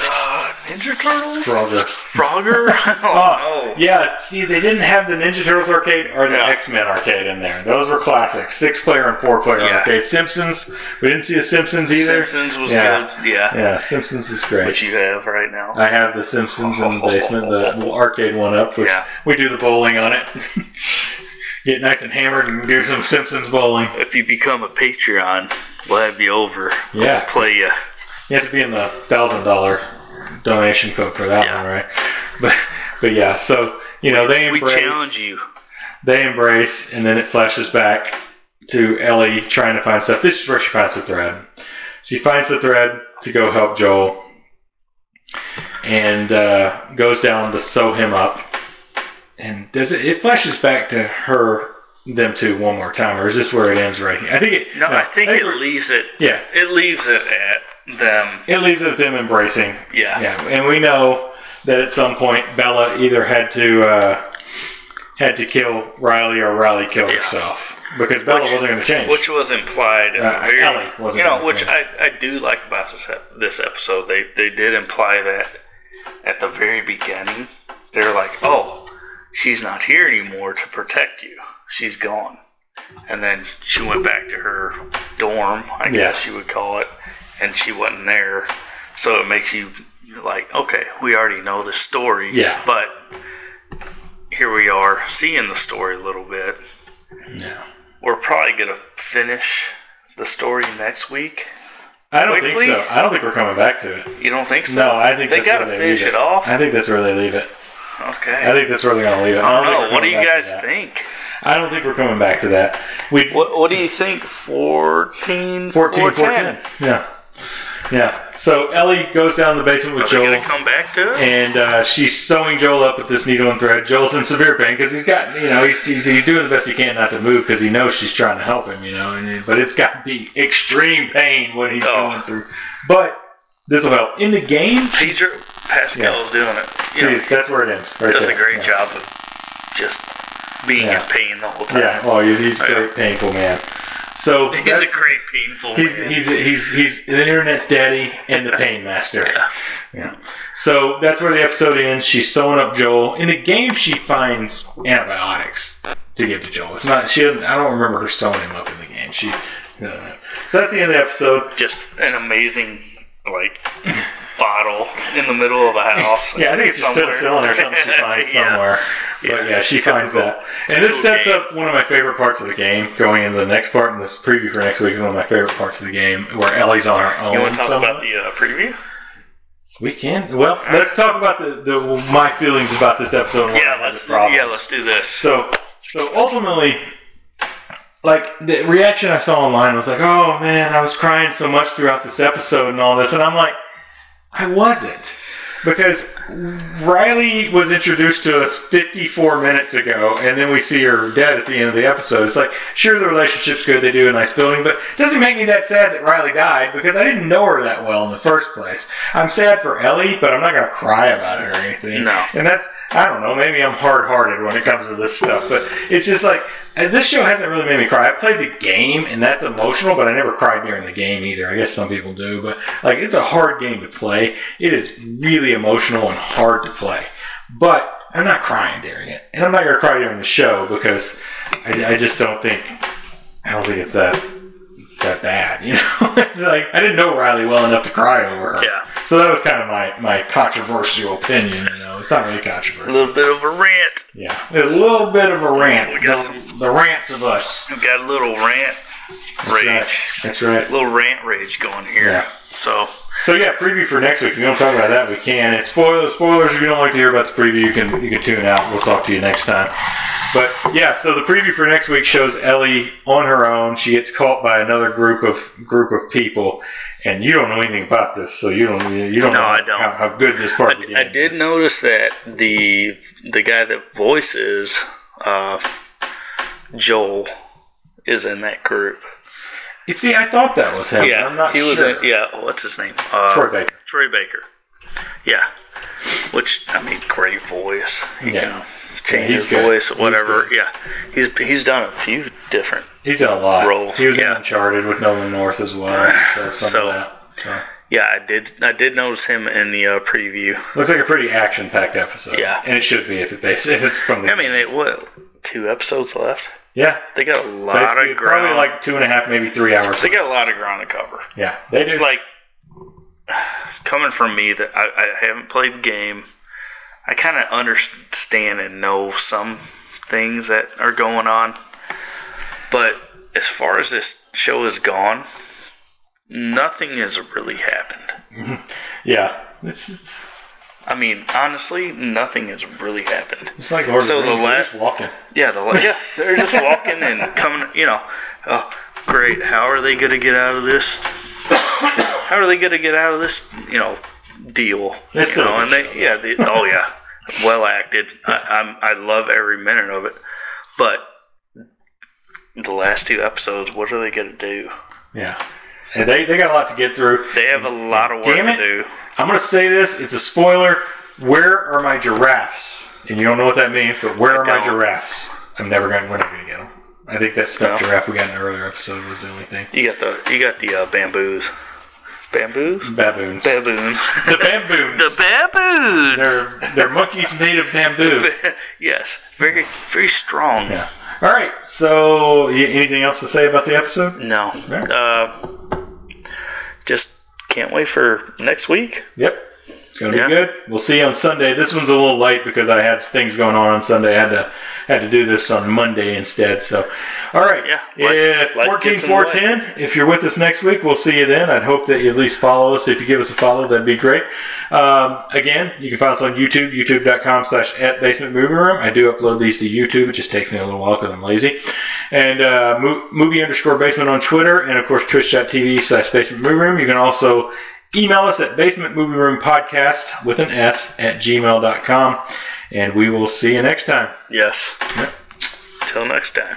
[SPEAKER 2] uh, Ninja Turtles?
[SPEAKER 1] Frogger.
[SPEAKER 2] Frogger? oh, no.
[SPEAKER 1] Yeah, see, they didn't have the Ninja Turtles arcade or the
[SPEAKER 2] Yeah.
[SPEAKER 1] X Men arcade in there. Those were classics, six player and four player
[SPEAKER 2] Yeah.
[SPEAKER 1] arcade. Simpsons, we didn't see the Simpsons either.
[SPEAKER 2] Simpsons was
[SPEAKER 1] Yeah.
[SPEAKER 2] good. Yeah.
[SPEAKER 1] Yeah, Simpsons is great.
[SPEAKER 2] Which you have right now.
[SPEAKER 1] I have the Simpsons in the basement, the little arcade one up. Which
[SPEAKER 2] Yeah.
[SPEAKER 1] We do the bowling on it. Get nice and hammered and do some Simpsons bowling.
[SPEAKER 2] if you become a Patreon, we'll have you over.
[SPEAKER 1] Yeah.
[SPEAKER 2] Play you.
[SPEAKER 1] You have to be in the thousand dollar donation club for that
[SPEAKER 2] Yeah.
[SPEAKER 1] one, right? But but yeah, so you know they
[SPEAKER 2] We challenge you.
[SPEAKER 1] they embrace, and then it flashes back to Ellie trying to find stuff. This is where she finds the thread. She finds the thread to go help Joel, and uh, goes down to sew him up. And does it? It flashes back to her, them two one more time, or is this where it ends right here? I think it.
[SPEAKER 2] No, I think it
[SPEAKER 1] we're-
[SPEAKER 2] leaves it.
[SPEAKER 1] Yeah.
[SPEAKER 2] It leaves it at them.
[SPEAKER 1] It leaves it with them embracing.
[SPEAKER 2] Yeah.
[SPEAKER 1] Yeah, and we know that at some point Bella either had to uh, had to kill Riley or Riley killed herself because Bella
[SPEAKER 2] Which-
[SPEAKER 1] wasn't going to change.
[SPEAKER 2] Which was implied
[SPEAKER 1] Uh,
[SPEAKER 2] the very,
[SPEAKER 1] Ellie wasn't
[SPEAKER 2] you know, which
[SPEAKER 1] change.
[SPEAKER 2] I, I do like about this this episode. They they did imply that at the very beginning. They're like, oh, she's not here anymore to protect you. She's gone. And then she went back to her dorm, I guess you would call it, and she wasn't there. So it makes you like, okay, we already know the story.
[SPEAKER 1] Yeah.
[SPEAKER 2] But here we are seeing the story a little bit.
[SPEAKER 1] no.
[SPEAKER 2] We're probably gonna finish the story next week.
[SPEAKER 1] I don't
[SPEAKER 2] quickly?
[SPEAKER 1] think so. I don't think we're coming back to it.
[SPEAKER 2] You don't think so?
[SPEAKER 1] No, I think
[SPEAKER 2] they gotta
[SPEAKER 1] where
[SPEAKER 2] finish
[SPEAKER 1] leave
[SPEAKER 2] it off.
[SPEAKER 1] I think that's where they leave it.
[SPEAKER 2] Okay.
[SPEAKER 1] I think that's where they're going to leave it.
[SPEAKER 2] I
[SPEAKER 1] don't
[SPEAKER 2] don't know. What do you guys think?
[SPEAKER 1] I don't think we're coming back to that. We
[SPEAKER 2] What What do you think? 14,
[SPEAKER 1] 14,
[SPEAKER 2] 410?
[SPEAKER 1] 14. Yeah, yeah. So Ellie goes down to the basement with
[SPEAKER 2] Are
[SPEAKER 1] Joel.
[SPEAKER 2] gonna come back to it?
[SPEAKER 1] and uh, she's sewing Joel up with this needle and thread. Joel's in severe pain because he's got, you know, he's, he's, he's doing the best he can not to move because he knows she's trying to help him, you know, and, but it's got to be extreme pain what he's
[SPEAKER 2] Oh.
[SPEAKER 1] going through. But this will help. In the game,
[SPEAKER 2] Pedro Pascal's doing it. You
[SPEAKER 1] see,
[SPEAKER 2] know,
[SPEAKER 1] that's where it ends. Right
[SPEAKER 2] does a great
[SPEAKER 1] yeah.
[SPEAKER 2] job of just being
[SPEAKER 1] Yeah.
[SPEAKER 2] in pain the whole time.
[SPEAKER 1] Yeah, well, he's, he's a
[SPEAKER 2] Yeah.
[SPEAKER 1] great painful man. So
[SPEAKER 2] He's a great painful
[SPEAKER 1] He's,
[SPEAKER 2] man.
[SPEAKER 1] he's he's he's the internet's daddy and the pain master.
[SPEAKER 2] Yeah.
[SPEAKER 1] Yeah. So that's where the episode ends. She's sewing up Joel. In the game, she finds antibiotics to give to Joel. It's not. She. I don't remember her sewing him up in the game. She. Uh, so that's the end of the episode.
[SPEAKER 2] just an amazing like bottle in the middle of a house.
[SPEAKER 1] Yeah, I think it's just
[SPEAKER 2] somewhere.
[SPEAKER 1] penicillin or something she finds
[SPEAKER 2] Yeah.
[SPEAKER 1] somewhere. But
[SPEAKER 2] Yeah.
[SPEAKER 1] yeah, she finds that. And this sets
[SPEAKER 2] game.
[SPEAKER 1] up one of my favorite parts of the game. Going into the next part, and this preview for next week is one of my favorite parts of the game, where Ellie's on her own.
[SPEAKER 2] You want to talk
[SPEAKER 1] somewhat.
[SPEAKER 2] about the uh, preview?
[SPEAKER 1] We can. Well, let's talk about the, the my feelings about this episode. and why I
[SPEAKER 2] Yeah, let's yeah, let's do this.
[SPEAKER 1] So, so ultimately, like the reaction I saw online was like, "Oh man, I was crying so much throughout this episode and all this," and I'm like, I wasn't. Because Riley was introduced to us 54 minutes ago, and then we see her dead at the end of the episode. It's like, sure, the relationship's good, they do a nice building, but it doesn't make me that sad that Riley died because I didn't know her that well in the first place. I'm sad for Ellie, but I'm not going to cry about it or anything.
[SPEAKER 2] No.
[SPEAKER 1] And that's, I don't know, maybe I'm hard hearted when it comes to this stuff, but it's just like, uh, this show hasn't really made me cry. I played the game, and that's emotional, but I never cried during the game either. I guess some people do, but like, it's a hard game to play. It is really emotional and hard to play. But I'm not crying during it, and I'm not gonna cry during the show because I, I just don't think I don't think it's that that bad. You know, it's like I didn't know Riley well enough to cry over her.
[SPEAKER 2] Yeah.
[SPEAKER 1] So that was kind of my my controversial opinion. You know, it's not really controversial.
[SPEAKER 2] A little bit of a rant.
[SPEAKER 1] Yeah, a little bit of a rant.
[SPEAKER 2] We got
[SPEAKER 1] the,
[SPEAKER 2] some-
[SPEAKER 1] the rants of us.
[SPEAKER 2] We've got a little rant rage.
[SPEAKER 1] Right. That's right.
[SPEAKER 2] A little rant rage going here.
[SPEAKER 1] Yeah.
[SPEAKER 2] So
[SPEAKER 1] So yeah, preview for next week. If you want to talk about that, we can. And spoilers, spoilers. If you don't like to hear about the preview, you can you can tune out. We'll talk to you next time. But yeah, so the preview for next week shows Ellie on her own. She gets caught by another group of group of people, and you don't know anything about this, so you don't you don't
[SPEAKER 2] No,
[SPEAKER 1] know
[SPEAKER 2] I don't.
[SPEAKER 1] How, how good this part.
[SPEAKER 2] I, I did
[SPEAKER 1] is.
[SPEAKER 2] notice that the the guy that voices uh, Joel is in that group.
[SPEAKER 1] You see, I thought that was him.
[SPEAKER 2] Yeah,
[SPEAKER 1] I'm not
[SPEAKER 2] he was
[SPEAKER 1] sure.
[SPEAKER 2] in. Yeah, what's his name? Uh,
[SPEAKER 1] Troy Baker.
[SPEAKER 2] Troy Baker. Yeah. Which I mean, great voice. He
[SPEAKER 1] Yeah.
[SPEAKER 2] can change
[SPEAKER 1] he's
[SPEAKER 2] his
[SPEAKER 1] good.
[SPEAKER 2] voice, whatever.
[SPEAKER 1] good.
[SPEAKER 2] Yeah. He's he's done a few different.
[SPEAKER 1] He's done a lot.
[SPEAKER 2] Roles,
[SPEAKER 1] He was in
[SPEAKER 2] yeah.
[SPEAKER 1] Uncharted with Nolan North as well. So,
[SPEAKER 2] So-
[SPEAKER 1] that. So
[SPEAKER 2] Yeah, I did. I did notice him in the uh, preview.
[SPEAKER 1] looks like a pretty action-packed episode.
[SPEAKER 2] Yeah.
[SPEAKER 1] and it should be if it if it's from the.
[SPEAKER 2] I mean, they what? Two episodes left.
[SPEAKER 1] yeah,
[SPEAKER 2] They got a lot
[SPEAKER 1] basically
[SPEAKER 2] of ground.
[SPEAKER 1] probably like two and a half, maybe three hours.
[SPEAKER 2] they got a lot of ground to cover.
[SPEAKER 1] yeah, they do.
[SPEAKER 2] Like coming from me, that I, I haven't played the game. I kind of understand and know some things that are going on, but as far as this show has gone, nothing has really happened.
[SPEAKER 1] yeah, it's, it's
[SPEAKER 2] I mean, honestly, nothing has really happened.
[SPEAKER 1] it's like Lord
[SPEAKER 2] So the
[SPEAKER 1] the Rings.
[SPEAKER 2] la-
[SPEAKER 1] They're just walking.
[SPEAKER 2] Yeah, the, yeah, they're just walking and coming. You know, oh, great. How are they going to get out of this? How are they going to get out of this? You know, deal.
[SPEAKER 1] It's
[SPEAKER 2] you know, and they,
[SPEAKER 1] show,
[SPEAKER 2] yeah, they, oh yeah, well acted. I, I'm, I love every minute of it. But the last two episodes, what are they going to do?
[SPEAKER 1] Yeah, and they they got a lot to get through.
[SPEAKER 2] They have a lot of work
[SPEAKER 1] Damn
[SPEAKER 2] to
[SPEAKER 1] it.
[SPEAKER 2] do.
[SPEAKER 1] I'm gonna say this. It's a spoiler. Where are my giraffes? And you don't know what that means, but where are my
[SPEAKER 2] don't.
[SPEAKER 1] giraffes? I'm never gonna. We're not gonna get them. I think that stuffed
[SPEAKER 2] No.
[SPEAKER 1] giraffe we got in an earlier episode was the only thing.
[SPEAKER 2] You got the you got the uh, bamboos, bamboos,
[SPEAKER 1] Baboons.
[SPEAKER 2] baboons,
[SPEAKER 1] the baboons.
[SPEAKER 2] the baboons.
[SPEAKER 1] they're they're monkeys made of bamboo.
[SPEAKER 2] yes, very very strong.
[SPEAKER 1] Yeah. All right. So, y- anything else to say about the episode?
[SPEAKER 2] No, uh, just can't wait for next week.
[SPEAKER 1] Yep. Gonna be good. We'll see you on Sunday. This one's a little late because I had things going on on Sunday. I had to had to do this on Monday instead. So, all right.
[SPEAKER 2] Yeah, life-
[SPEAKER 1] If
[SPEAKER 2] life
[SPEAKER 1] fourteen
[SPEAKER 2] gets in the
[SPEAKER 1] four ten. If you're with us next week, we'll see you then. I'd hope that you at least follow us. If you give us a follow, that'd be great. Um, again, you can find us on YouTube, youtube.com slash at basement movie room. I do upload these to YouTube. It just takes me a little while because I'm lazy. And uh, mo- movie underscore basement on Twitter, and of course twitch.tv slash basement movie room. You can also email us at basement movie room podcast with an S at gmail.com. And we will see you next time.
[SPEAKER 2] Yes. Till next time.